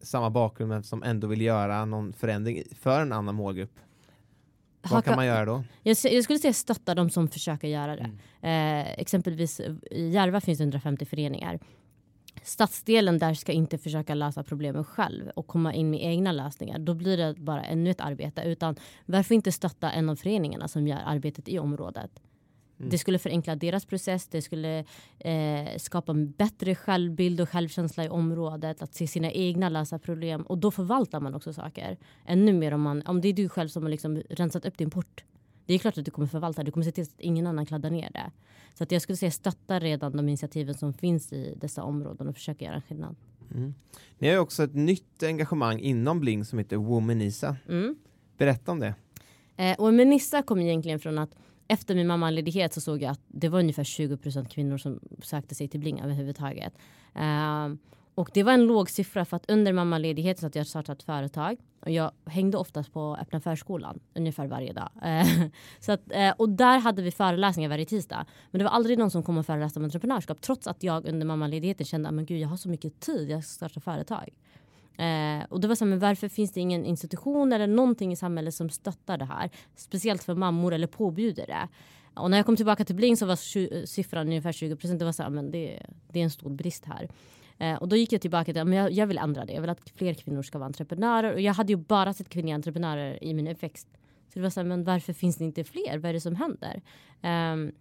Speaker 1: samma bakgrund men som ändå vill göra någon förändring för en annan målgrupp? Vad kan man göra då?
Speaker 3: Jag, jag skulle säga stötta de som försöker göra det. Mm. Eh, exempelvis i Järva finns det 150 föreningar. Stadsdelen där ska inte försöka lösa problemen själv och komma in med egna lösningar. Då blir det bara ännu ett arbete. Utan varför inte stötta en av föreningarna som gör arbetet i området? Mm. Det skulle förenkla deras process, det skulle eh, skapa en bättre självbild och självkänsla i området, att se sina egna lösa problem. Och då förvaltar man också saker. Ännu mer om, man, om det är du själv som har liksom rensat upp din port. Det är klart att du kommer förvalta, du kommer se till att ingen annan kladdar ner det. Så att jag skulle säga stötta redan de initiativen som finns i dessa områden och försöka göra en skillnad.
Speaker 1: Mm. Ni har också ett nytt engagemang inom Bling som heter Womanisa. Mm. Berätta om det.
Speaker 3: Eh, Womanisa kom egentligen från att efter min mammaledighet så såg jag att det var ungefär 20 procent kvinnor som sökte sig till Bling överhuvudtaget. Uh, och det var en låg siffra för att under mammaledigheten så att jag startat företag och jag hängde oftast på öppna förskolan ungefär varje dag. Ehm, så att, eh, och där hade vi föreläsningar varje tisdag. Men det var aldrig någon som kom och föreläste om entreprenörskap trots att jag under mammaledigheten kände ah, att jag har så mycket tid, jag ska starta företag. Eh, och det var så här, men varför finns det ingen institution eller någonting i samhället som stöttar det här? Speciellt för mammor eller påbjuder det. Och när jag kom tillbaka till Bling så var siffran ungefär 20 procent. Det var så här, men det, det är en stor brist här. Eh, och då gick jag tillbaka till att jag, jag vill ändra det. Jag vill att fler kvinnor ska vara entreprenörer. Och jag hade ju bara sett kvinnliga entreprenörer i min uppväxt. Så det var så här, men varför finns det inte fler? Vad är det som händer? Eh,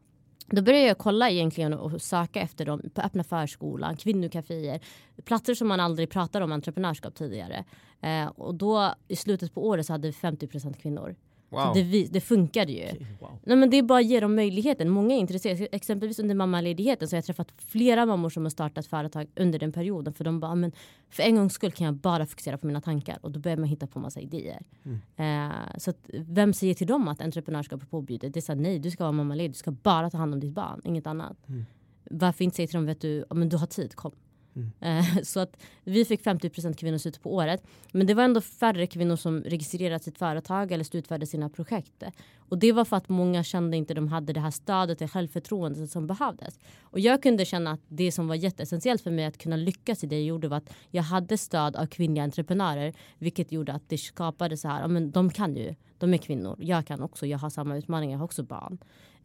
Speaker 3: då började jag kolla egentligen och söka efter dem på öppna förskolan, kvinnokaféer, platser som man aldrig pratade om entreprenörskap tidigare. Eh, och då i slutet på året så hade vi 50% kvinnor. Wow. Det, det funkade ju. Okay, wow. Nej, men det är bara att ge dem möjligheten. Många är intresserade. Exempelvis under mammaledigheten så har jag träffat flera mammor som har startat företag under den perioden. För de bara, men för en gångs skull kan jag bara fokusera på mina tankar. Och då börjar man hitta på massa idéer. Mm. Uh, så att, vem säger till dem att entreprenörskap är påbjudet? Det är så här, nej, du ska vara mammaledig. Du ska bara ta hand om ditt barn, inget annat. Mm. Varför inte säga till dem, vet du, men du har tid, kom. Mm. Eh, så att vi fick 50% kvinnor slutet på året. Men det var ändå färre kvinnor som registrerat sitt företag eller slutförde sina projekt. Och det var för att många kände inte de hade det här stödet och självförtroendet som behövdes. Och jag kunde känna att det som var jätteessentiellt för mig att kunna lyckas i det jag gjorde var att jag hade stöd av kvinnliga entreprenörer. Vilket gjorde att det skapade så här, ja men de kan ju, de är kvinnor. Jag kan också, jag har samma utmaningar, jag har också barn.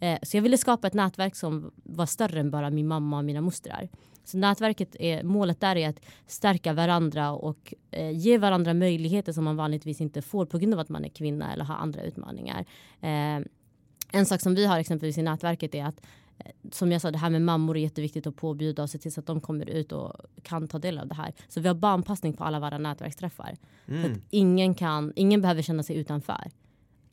Speaker 3: Eh, så jag ville skapa ett nätverk som var större än bara min mamma och mina mostrar. Så nätverket är, målet där är att stärka varandra och eh, ge varandra möjligheter som man vanligtvis inte får på grund av att man är kvinna eller har andra utmaningar. Eh, en sak som vi har exempelvis i nätverket är att eh, som jag sa, det här med mammor är jätteviktigt att påbjuda och se till så att de kommer ut och kan ta del av det här. Så vi har barnpassning på alla våra nätverksträffar. Mm. Så att ingen, kan, ingen behöver känna sig utanför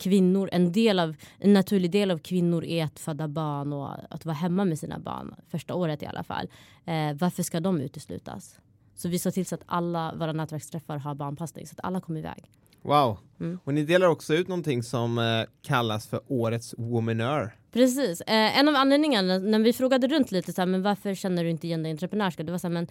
Speaker 3: kvinnor, en, del av, en naturlig del av kvinnor är att föda barn och att vara hemma med sina barn, första året i alla fall. Eh, varför ska de uteslutas? Så vi ser till så att alla våra nätverksträffar har barnpassning så att alla kommer iväg.
Speaker 1: Wow. Mm. Och ni delar också ut någonting som eh, kallas för Årets Womanör.
Speaker 3: Precis. Eh, en av anledningarna när vi frågade runt lite så här, men varför känner du inte igen dig i entreprenörskap? Det var så här, men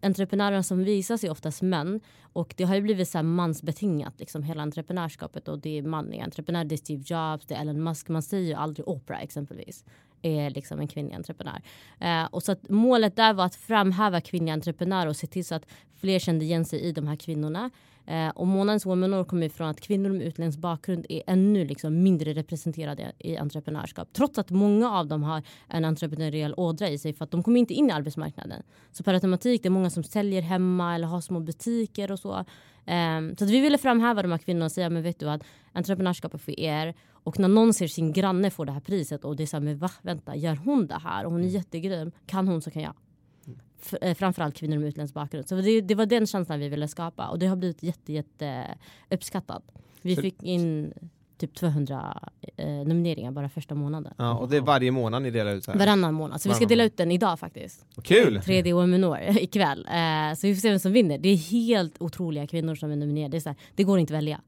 Speaker 3: entreprenörerna som visas är oftast män och det har ju blivit så här mansbetingat liksom hela entreprenörskapet och det är manliga entreprenörer, det är Steve Jobs, det är Elon Musk. Man säger ju aldrig Oprah exempelvis. är liksom en kvinnlig entreprenör. Eh, och så att målet där var att framhäva kvinnliga entreprenörer och se till så att fler kände igen sig i de här kvinnorna. Eh, och månadens Womanår kommer ifrån att kvinnor med utländsk bakgrund är ännu liksom mindre representerade i entreprenörskap. Trots att många av dem har en entreprenöriell ådra i sig för att de kommer inte in i arbetsmarknaden. Så per automatik det är många som säljer hemma eller har små butiker och så. Um, så vi ville framhäva de här kvinnorna och säga men vet du att entreprenörskap är för er. Och när någon ser sin granne få det här priset och det är så här, men va, vänta, gör hon det här? Och hon är mm. jättegrym. Kan hon så kan jag. Eh, framförallt kvinnor med utländsk bakgrund. Så det, det, var den känslan vi ville skapa och det har blivit jätte, jätte uppskattat. Vi så fick in typ 200 eh, nomineringar bara första månaden.
Speaker 1: Ja, och det är varje månad ni delar ut? Så här.
Speaker 3: Varannan månad. Så vi ska dela ut den idag faktiskt.
Speaker 1: Kul!
Speaker 3: 3D Women ikväll. Eh, så vi får se vem som vinner. Det är helt otroliga kvinnor som är nominerade. Det, är så här, det går inte att välja.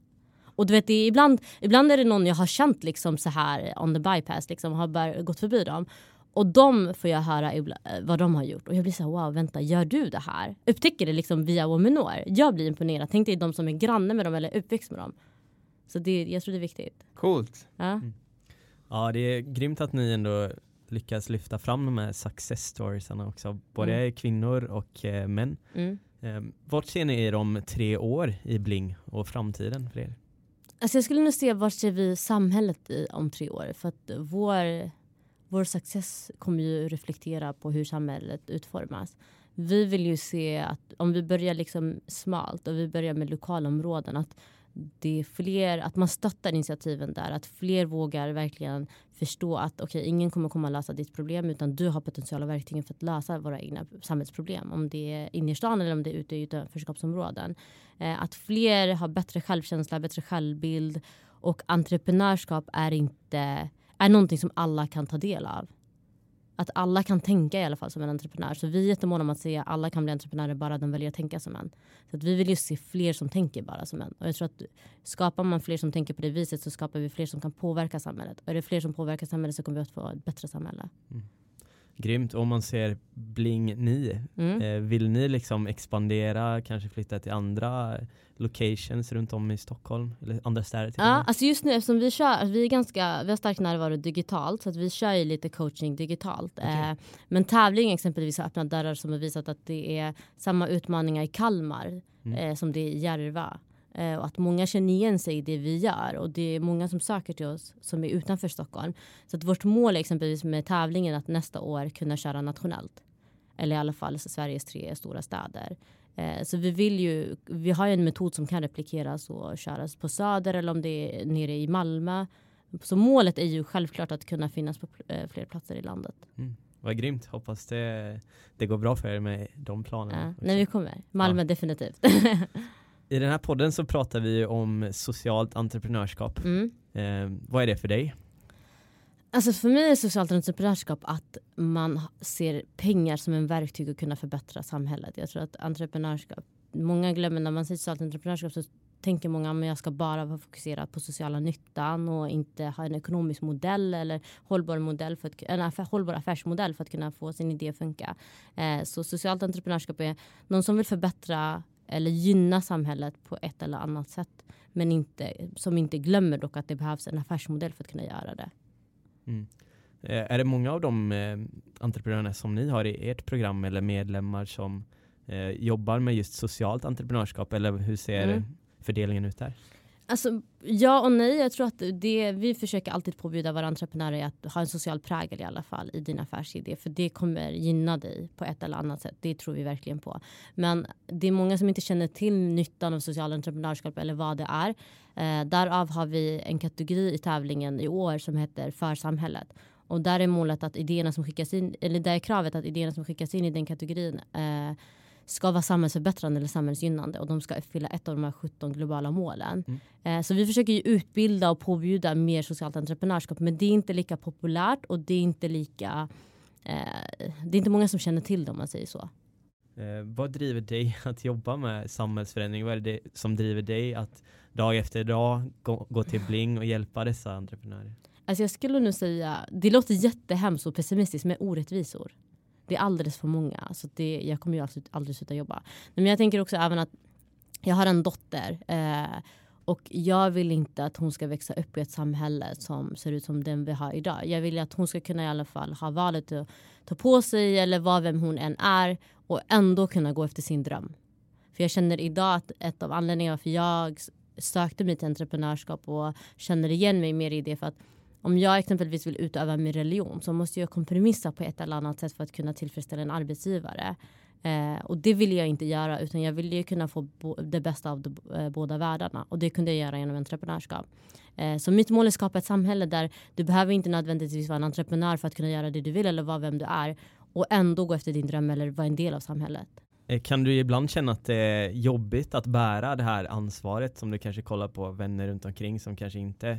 Speaker 3: Och du vet, det är ibland, ibland är det någon jag har känt liksom så här on the bypass, liksom, har bara gått förbi dem. Och de får jag höra eh, vad de har gjort och jag blir så här, wow vänta gör du det här? Upptäcker det liksom via Womenor. Jag blir imponerad. Tänk dig de som är granne med dem eller uppväxt med dem. Så det, jag tror det är viktigt.
Speaker 1: Coolt.
Speaker 3: Ja. Mm.
Speaker 2: ja det är grymt att ni ändå lyckas lyfta fram de här success storiesarna också. Både mm. kvinnor och eh, män. Mm. Eh, vart ser ni er om tre år i Bling och framtiden för er?
Speaker 3: Alltså jag skulle nog se vart ser vi samhället i om tre år. För att vår, vår success kommer ju reflektera på hur samhället utformas. Vi vill ju se att om vi börjar liksom smalt och vi börjar med lokalområden att det är fler, att man stöttar initiativen där. Att fler vågar verkligen förstå att okay, ingen kommer komma att lösa ditt problem utan du har potential och verktygen för att lösa våra egna samhällsproblem. Om det är inne i stan eller om det är ute i utanförskapsområden. Eh, att fler har bättre självkänsla, bättre självbild och entreprenörskap är inte är någonting som alla kan ta del av att alla kan tänka i alla fall som en entreprenör. Så vi är jättemåna om att se att alla kan bli entreprenörer bara de väljer att tänka som en. Så att vi vill ju se fler som tänker bara som en. Och jag tror att skapar man fler som tänker på det viset så skapar vi fler som kan påverka samhället. Och är det fler som påverkar samhället så kommer vi att få ett bättre samhälle. Mm.
Speaker 2: Grymt. Om man ser Bling 9, mm. eh, vill ni liksom expandera, kanske flytta till andra locations runt om i Stockholm eller andra städer?
Speaker 3: Ja, alltså just nu eftersom vi kör, alltså vi är ganska, vi har stark närvaro digitalt så att vi kör ju lite coaching digitalt. Okay. Eh, men tävling exempelvis har öppnat dörrar som har visat att det är samma utmaningar i Kalmar mm. eh, som det är i Järva. Eh, och att många känner igen sig i det vi gör och det är många som söker till oss som är utanför Stockholm. Så att vårt mål är exempelvis med tävlingen att nästa år kunna köra nationellt. Eller i alla fall Sveriges tre stora städer. Eh, så vi vill ju, vi har ju en metod som kan replikeras och köras på Söder eller om det är nere i Malmö. Så målet är ju självklart att kunna finnas på eh, fler platser i landet.
Speaker 2: Mm. Vad grymt. Hoppas det, det går bra för er med de planerna.
Speaker 3: Ja, när vi kommer. Malmö ja. definitivt.
Speaker 2: I den här podden så pratar vi om socialt entreprenörskap. Mm. Eh, vad är det för dig?
Speaker 3: Alltså för mig är socialt entreprenörskap att man ser pengar som en verktyg att kunna förbättra samhället. Jag tror att entreprenörskap, många glömmer när man säger socialt entreprenörskap så tänker många att jag ska bara vara fokuserad på sociala nyttan och inte ha en ekonomisk modell eller hållbar modell för att, en affär, hållbar affärsmodell för att kunna få sin idé att funka. Eh, så socialt entreprenörskap är någon som vill förbättra eller gynna samhället på ett eller annat sätt. Men inte, som inte glömmer dock att det behövs en affärsmodell för att kunna göra det.
Speaker 2: Mm. Eh, är det många av de eh, entreprenörerna som ni har i ert program eller medlemmar som eh, jobbar med just socialt entreprenörskap eller hur ser mm. fördelningen ut där?
Speaker 3: Alltså, ja och nej. Jag tror att det, vi försöker alltid påbjuda våra entreprenörer att ha en social prägel i alla fall i din affärsidé. För det kommer gynna dig på ett eller annat sätt. Det tror vi verkligen på. Men det är många som inte känner till nyttan av social entreprenörskap eller vad det är. Eh, därav har vi en kategori i tävlingen i år som heter För samhället. Och där är målet att idéerna som skickas in, eller där är kravet att idéerna som skickas in i den kategorin eh, ska vara samhällsförbättrande eller samhällsgynnande och de ska uppfylla ett av de här 17 globala målen. Mm. Eh, så vi försöker utbilda och påbjuda mer socialt entreprenörskap men det är inte lika populärt och det är inte lika eh, det är inte många som känner till det om man säger så.
Speaker 2: Eh, vad driver dig att jobba med samhällsförändring? Vad är det som driver dig att dag efter dag gå, gå till Bling och hjälpa dessa entreprenörer?
Speaker 3: Alltså jag skulle nog säga, det låter jättehemskt och pessimistiskt med orättvisor. Det är alldeles för många. Så det, jag kommer ju aldrig, aldrig sluta jobba. Men jag tänker också även att jag har en dotter. Eh, Och jag vill inte att hon ska växa upp i ett samhälle som ser ut som den vi har idag. Jag vill att hon ska kunna i alla fall ha valet att ta på sig eller vara vem hon än är och ändå kunna gå efter sin dröm. För jag känner idag att ett av anledningarna för jag sökte mig till entreprenörskap och känner igen mig mer i det för att om jag exempelvis vill utöva min religion så måste jag kompromissa på ett eller annat sätt för att kunna tillfredsställa en arbetsgivare. Eh, och det vill jag inte göra utan jag vill ju kunna få det bästa av de, eh, båda världarna och det kunde jag göra genom entreprenörskap. Eh, så mitt mål är att skapa ett samhälle där du behöver inte nödvändigtvis vara en entreprenör för att kunna göra det du vill eller vara vem du är och ändå gå efter din dröm eller vara en del av samhället.
Speaker 2: Eh, kan du ibland känna att det är jobbigt att bära det här ansvaret som du kanske kollar på vänner runt omkring som kanske inte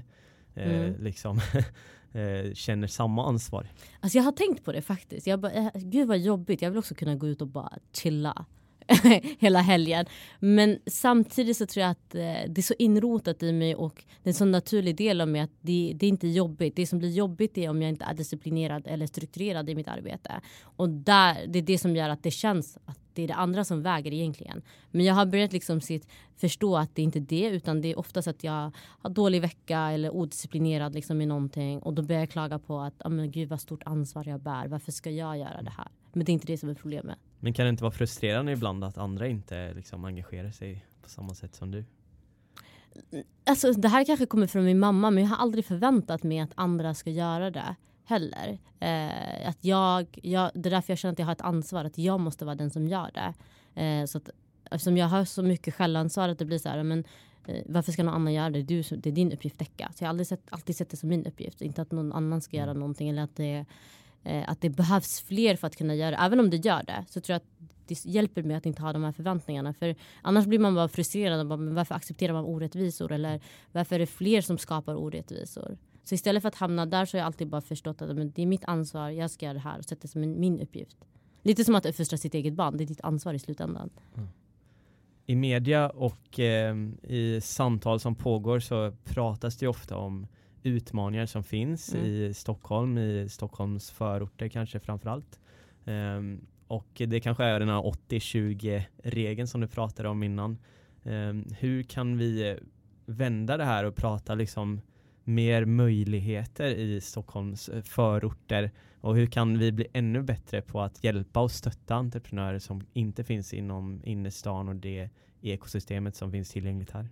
Speaker 2: mm. liksom eh, känner samma ansvar?
Speaker 3: Alltså jag har tänkt på det faktiskt. Jag bara, gud vad jobbigt. Jag vill också kunna gå ut och bara chilla hela helgen. Men samtidigt så tror jag att det är så inrotat i mig och det är en så naturlig del av mig att det, det är inte jobbigt. Det som blir jobbigt är om jag inte är disciplinerad eller strukturerad i mitt arbete. Och där, det är det som gör att det känns att det är det andra som väger egentligen. Men jag har börjat liksom sitt, förstå att det inte är det utan det är oftast att jag har dålig vecka eller odisciplinerad liksom i någonting och då börjar jag klaga på att oh, men gud vad stort ansvar jag bär. Varför ska jag göra det här? Men det är inte det som är problemet.
Speaker 2: Men kan det inte vara frustrerande ibland att andra inte liksom engagerar sig på samma sätt som du?
Speaker 3: Alltså det här kanske kommer från min mamma men jag har aldrig förväntat mig att andra ska göra det heller. Eh, att jag, jag, det är därför jag känner att jag har ett ansvar, att jag måste vara den som gör det. Eh, så att, eftersom jag har så mycket självansvar att det blir så här, men eh, varför ska någon annan göra det? Du, det är din uppgift täcka. Så jag har aldrig sett, alltid sett det som min uppgift. Inte att någon annan ska göra mm. någonting eller att det, eh, att det behövs fler för att kunna göra det. Även om det gör det så tror jag att det hjälper mig att inte ha de här förväntningarna. För annars blir man bara frustrerad. Och bara, men varför accepterar man orättvisor? Eller varför är det fler som skapar orättvisor? Så istället för att hamna där så har jag alltid bara förstått att men, det är mitt ansvar, jag ska göra det här och sätta det som min uppgift. Lite som att uppfostra sitt eget barn, det är ditt ansvar i slutändan. Mm.
Speaker 2: I media och eh, i samtal som pågår så pratas det ofta om utmaningar som finns mm. i Stockholm, i Stockholms förorter kanske framförallt. Um, och det kanske är den här 80-20-regeln som du pratade om innan. Um, hur kan vi vända det här och prata liksom mer möjligheter i Stockholms eh, förorter och hur kan vi bli ännu bättre på att hjälpa och stötta entreprenörer som inte finns inom innerstan och det ekosystemet som finns tillgängligt här?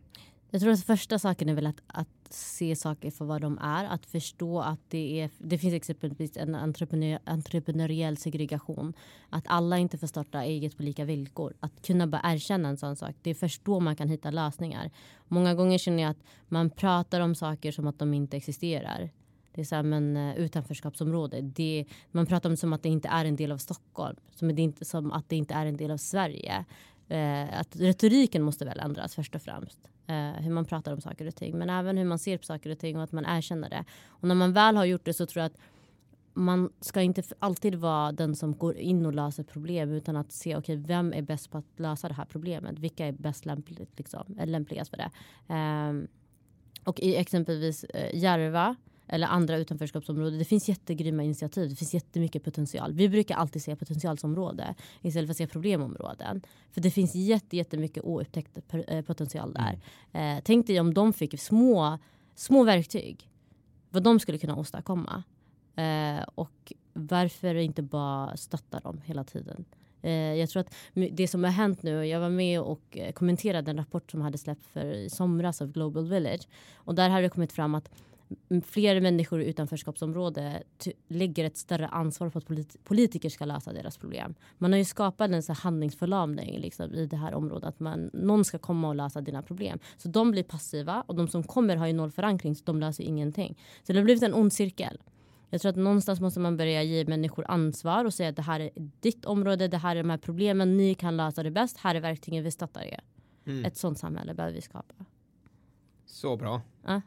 Speaker 3: Jag tror att första saken är väl att, att se saker för vad de är. Att förstå att det, är, det finns exempelvis en entreprenör, entreprenöriell segregation. Att alla inte får starta eget på lika villkor. Att kunna bara erkänna en sån sak. Det är först då man kan hitta lösningar. Många gånger känner jag att man pratar om saker som att de inte existerar. Det är så här, men eh, utanförskapsområde. Det, man pratar om som att det inte är en del av Stockholm. Som, det inte, som att det inte är en del av Sverige. Eh, att retoriken måste väl ändras först och främst eh, hur man pratar om saker och ting. Men även hur man ser på saker och ting och att man erkänner det. Och när man väl har gjort det så tror jag att man ska inte alltid vara den som går in och löser problem utan att se okay, vem är bäst på att lösa det här problemet. Vilka är bäst lämpligt, liksom, eh, lämpligast för det. Um, och i exempelvis eh, Järva eller andra utanförskapsområden. Det finns jättegrymma initiativ. Det finns jättemycket potential. Vi brukar alltid se potentialsområde istället för att se problemområden. För det finns jätte, jättemycket oupptäckt eh, potential där. Mm. Eh, tänk dig om de fick små, små verktyg. Vad de skulle kunna åstadkomma. Eh, och varför inte bara stötta dem hela tiden. Jag tror att det som har hänt nu, jag var med och kommenterade en rapport som hade släppts för i somras av Global Village. Och där har det kommit fram att fler människor i utanförskapsområde lägger ett större ansvar på att polit politiker ska lösa deras problem. Man har ju skapat en så handlingsförlamning liksom, i det här området. Att man, någon ska komma och lösa dina problem. Så de blir passiva och de som kommer har ju noll förankring så de löser ingenting. Så det har blivit en ond cirkel. Jag tror att någonstans måste man börja ge människor ansvar och säga att det här är ditt område, det här är de här problemen, ni kan lösa det bäst, här är verktygen, vi stöttar er. Mm. Ett sånt samhälle behöver vi skapa.
Speaker 1: Så bra.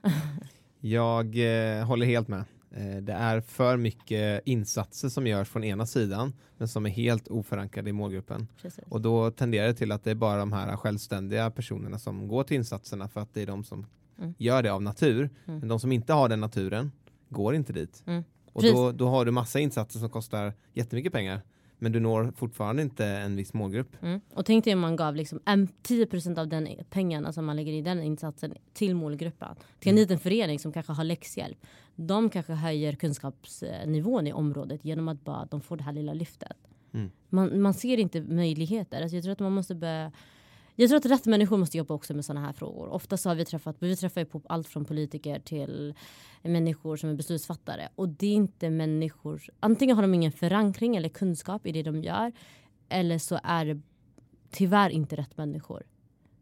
Speaker 1: Jag eh, håller helt med. Eh, det är för mycket insatser som görs från ena sidan men som är helt oförankrade i målgruppen. Precis. Och då tenderar det till att det är bara de här självständiga personerna som går till insatserna för att det är de som mm. gör det av natur. Mm. Men de som inte har den naturen går inte dit. Mm. Och då, då har du massa insatser som kostar jättemycket pengar men du når fortfarande inte en viss målgrupp.
Speaker 3: Mm. Och tänk dig om man gav liksom en, 10% av den pengarna som man lägger i den insatsen till målgruppen. Till en
Speaker 1: Mm.
Speaker 3: liten förening som kanske har läxhjälp. De kanske höjer kunskapsnivån i området genom att bara de får det här lilla lyftet.
Speaker 1: Mm.
Speaker 3: Man, man ser inte möjligheter. Alltså jag tror att man måste börja jag tror att rätt människor måste jobba också med sådana här frågor. Ofta så har vi träffat, vi träffar ju på allt från politiker till människor som är beslutsfattare. Och det är inte människor, antingen har de ingen förankring eller kunskap i det de gör. Eller så är det tyvärr inte rätt människor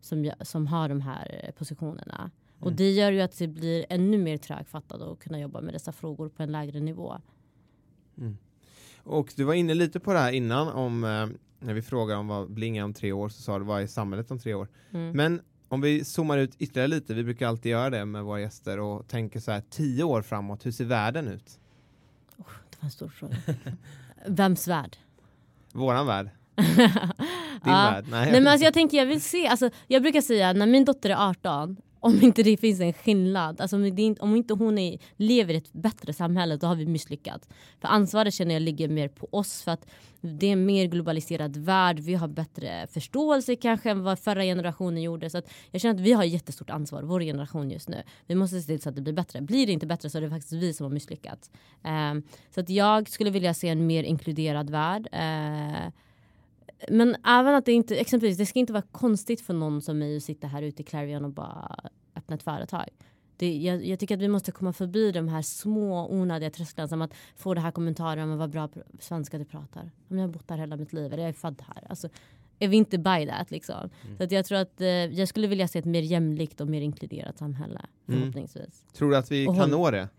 Speaker 3: som, som har de här positionerna. Och
Speaker 1: Mm.
Speaker 3: det gör ju att det blir ännu mer trögfattat att kunna jobba med dessa frågor på en lägre nivå.
Speaker 1: Och du var inne lite på det här innan om eh, när vi frågar om vad Bling är om tre år så sa du vad är samhället om tre år.
Speaker 3: Mm.
Speaker 1: Men om vi zoomar ut ytterligare lite, vi brukar alltid göra det med våra gäster och tänker så här tio år framåt, hur ser världen ut?
Speaker 3: Det var en stor fråga. Vems värld?
Speaker 1: Våran värld? Din
Speaker 3: Ja.
Speaker 1: värld? Nej.
Speaker 3: Nej men alltså jag tänker jag vill se, alltså, jag brukar säga när min dotter är 18 om inte det finns en skillnad, alltså om, det inte, om inte hon är, lever i ett bättre samhälle då har vi misslyckats. För ansvaret känner jag ligger mer på oss för att det är en mer globaliserad värld, vi har bättre förståelse kanske än vad förra generationen gjorde. Så att jag känner att vi har jättestort ansvar, vår generation just nu. Vi måste se till så att det blir bättre. Blir det inte bättre så är det faktiskt vi som har misslyckats. Ehm, så att jag skulle vilja se en mer inkluderad värld. Eh, men även att det inte, exempelvis, det ska inte vara konstigt för någon som mig att sitta här ute i Clarion och bara öppna ett företag. Det, jag, jag tycker att vi måste komma förbi de här små onödiga trösklarna som att få det här kommentaren om vad bra svenska du pratar. Om jag har bott här hela mitt liv, eller jag är född här. Alltså, är vi inte by that liksom? Så att jag tror att eh, jag skulle vilja se ett mer jämlikt och mer inkluderat samhälle.
Speaker 1: Mm.
Speaker 3: Förhoppningsvis.
Speaker 1: Tror du att vi
Speaker 3: Och
Speaker 1: kan nå det?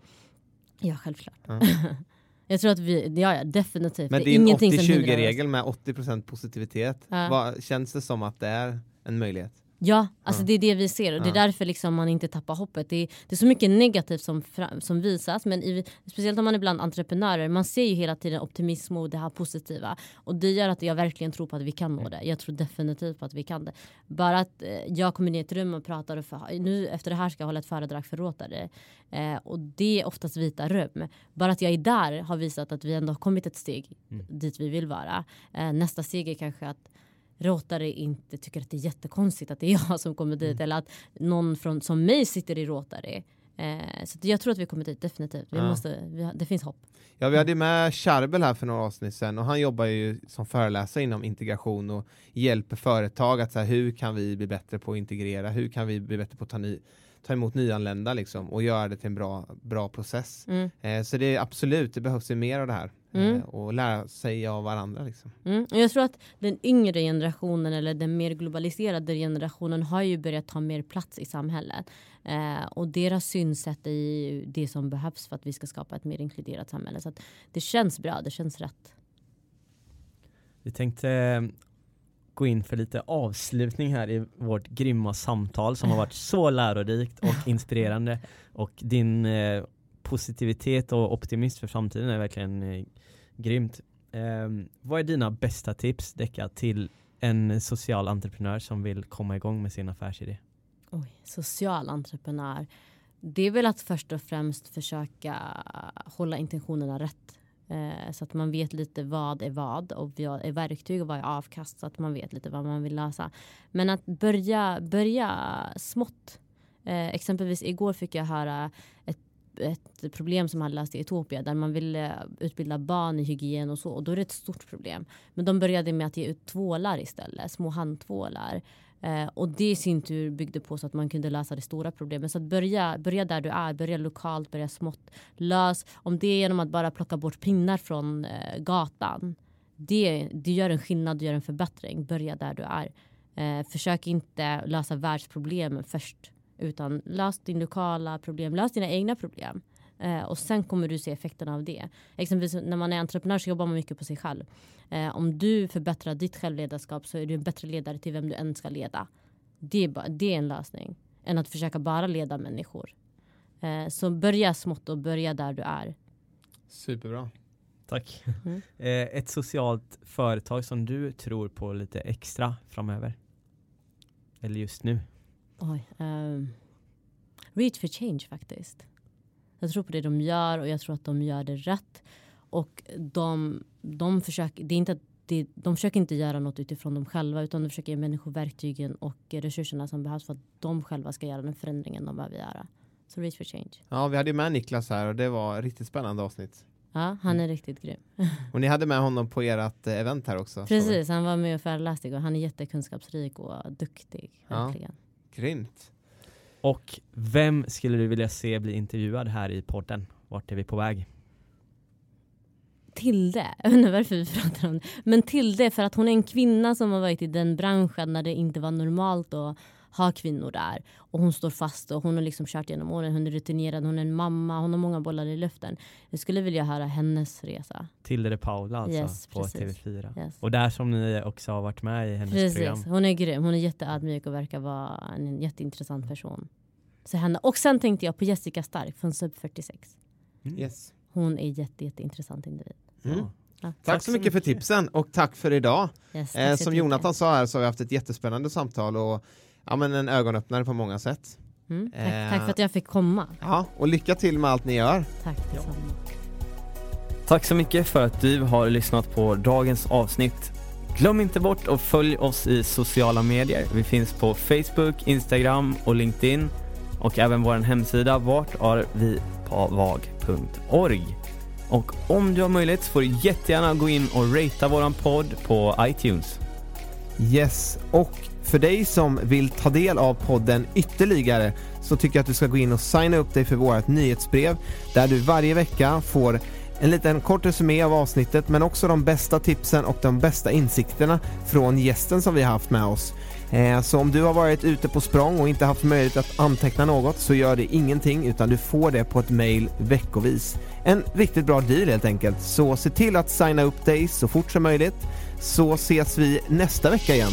Speaker 3: Ja, självklart.
Speaker 1: Ja.
Speaker 3: jag tror att vi, ja, ja definitivt.
Speaker 1: Men
Speaker 3: det är
Speaker 1: din
Speaker 3: ingenting som hindrar oss.
Speaker 1: 80-20-regel med 80% positivitet,
Speaker 3: Ja.
Speaker 1: vad, känns det som att det är en möjlighet?
Speaker 3: Ja, alltså
Speaker 1: Ja.
Speaker 3: det är det vi ser och det är därför liksom man inte tappar hoppet. Det är, det är så mycket negativt som, som visas men i, speciellt om man är bland entreprenörer, man ser ju hela tiden optimism och det här positiva. Och det gör att jag verkligen tror på att vi kan nå det. Jag tror definitivt på att vi kan det. Bara att eh, jag kommer ner i ett rum och pratar och för, nu efter det här ska jag hålla ett föredrag för Rotary. Eh, och det är oftast vita rum. Bara att jag är där har visat att vi ändå har kommit ett steg dit vi vill vara. Eh, nästa steg är kanske att Rotary inte tycker att det är jättekonstigt att det är jag som kommer dit eller att någon från, som mig sitter i Rotary. Eh, så jag tror att vi kommer dit definitivt. Vi
Speaker 1: Ja.
Speaker 3: måste, vi, det finns hopp.
Speaker 1: Ja, vi hade med Charbel här för några avsnitt sedan och han jobbar ju som föreläsare inom integration och hjälper företag att så här, hur kan vi bli bättre på att integrera, hur kan vi bli bättre på att ta, ny, ta emot nyanlända liksom, och göra det till en bra, bra process.
Speaker 3: Mm.
Speaker 1: Eh, så det är absolut, det behövs ju mer av det här
Speaker 3: Mm.
Speaker 1: eh, och lära sig av varandra. Liksom.
Speaker 3: Mm. Jag tror att den yngre generationen eller den mer globaliserade generationen har ju börjat ta mer plats i samhället. Eh, och deras synsätt är ju det som behövs för att vi ska skapa ett mer inkluderat samhälle. Så att det känns bra, det känns rätt.
Speaker 2: Vi tänkte eh, gå in för lite avslutning här i vårt grymma samtal som har varit så lärorikt och inspirerande. Och din eh, positivitet och optimism för framtiden är verkligen eh, grymt. Eh, vad är dina bästa tips, Decka, till en social entreprenör som vill komma igång med sin affärsidé?
Speaker 3: Oj, social entreprenör. Det är väl att först och främst försöka hålla intentionerna rätt. Eh, så att man vet lite vad är vad och vad är verktyg och vad är avkast. Så att man vet lite vad man vill lösa. Men att börja, börja smått. Eh, exempelvis igår fick jag höra ett ett problem som hade löst i Etiopia där man ville utbilda barn i hygien och så och då är det ett stort problem. Men de började med att ge ut tvålar istället, små handtvålar. Eh, och det i sin tur byggde på så att man kunde lösa det stora problemet. Så att börja, börja där du är, börja lokalt, börja smått. Lös, om det är genom att bara plocka bort pinnar från eh, gatan. Det, det gör en skillnad, det gör en förbättring. Börja där du är. Eh, försök inte lösa världsproblemen först. Utan lös din lokala problem, lös dina egna problem. Eh, och sen kommer du se effekterna av det. Exempelvis när man är entreprenör så jobbar man mycket på sig själv. Eh, om du förbättrar ditt självledarskap så är du en bättre ledare till vem du än ska leda. Det är, bara, det är en lösning. Än att försöka bara leda människor. Eh, så börja smått och börja där du är.
Speaker 1: Superbra.
Speaker 2: Tack.
Speaker 3: Mm.
Speaker 2: Eh, ett socialt företag som du tror på lite extra framöver? Eller just nu?
Speaker 3: Oj, ehm, Reach for change faktiskt. Jag tror på det de gör och jag tror att de gör det rätt. och de, de försöker, det är inte att det, de försöker inte göra något utifrån dem själva utan de försöker ge människor verktygen och resurserna som behövs för att de själva ska göra den förändringen de behöver göra. Så Reach for Change.
Speaker 1: Ja, vi hade ju med Niklas här och det var ett riktigt spännande avsnitt.
Speaker 3: Ja, han är riktigt grym.
Speaker 1: Och ni hade med honom på ert eh, event här också.
Speaker 3: Precis, han var med och föreläste och han är jättekunskapsrik och duktig.
Speaker 1: Ja.
Speaker 3: Verkligen.
Speaker 1: Grymt.
Speaker 2: Och vem skulle du vilja se bli intervjuad här i podden? Vart är vi på väg?
Speaker 3: Tilde, jag vet inte varför vi pratar om det. Men Tilde för att hon är en kvinna som har varit i den branschen när det inte var normalt att ha kvinnor där. Och hon står fast och hon har liksom kört genom åren. Hon är rutinerad, hon är en mamma, hon har många bollar i luften. Jag skulle vilja höra hennes resa.
Speaker 2: Tilde de Paula alltså
Speaker 3: Yes,
Speaker 2: på
Speaker 3: precis.
Speaker 2: TV4.
Speaker 3: Yes.
Speaker 2: Och där som ni också har varit med i hennes program.
Speaker 3: Precis, hon är grym. Hon är jätteödmjuk och verkar vara en jätteintressant person. Så henne. Och sen tänkte jag på Jessica Stark från Sub 46.
Speaker 1: Yes.
Speaker 3: Hon är jätte, jätteintressant individ.
Speaker 1: Mm.
Speaker 2: Ja.
Speaker 3: Ja.
Speaker 1: Tack, så mycket för tipsen och tack för idag.
Speaker 3: Yes, tack
Speaker 1: Eh, som
Speaker 3: mycket.
Speaker 1: Jonathan sa här så har vi haft ett jättespännande samtal och ja, men en ögonöppnare på många sätt.
Speaker 3: Mm, tack,
Speaker 1: Eh.
Speaker 3: tack för att jag fick komma.
Speaker 1: Ja, och lycka till med allt ni gör.
Speaker 3: Tack detsamma.
Speaker 2: Tack så mycket för att du har lyssnat på dagens avsnitt. Glöm inte bort att följ oss i sociala medier. Vi finns på Facebook, Instagram och LinkedIn och även vår hemsida vartarvipavag.org. Och om du har möjlighet så får du jättegärna gå in och ratea våran podd på iTunes.
Speaker 1: Yes, och för dig som vill ta del av podden ytterligare så tycker jag att du ska gå in och signa upp dig för vårt nyhetsbrev där du varje vecka får en liten kort resumé av avsnittet men också de bästa tipsen och de bästa insikterna från gästen som vi har haft med oss. Eh, så om du har varit ute på språng och inte haft möjlighet att anteckna något så gör det ingenting utan du får det på ett mail veckovis. En riktigt bra deal helt enkelt. Så se till att signa upp dig så fort som möjligt så ses vi nästa vecka igen.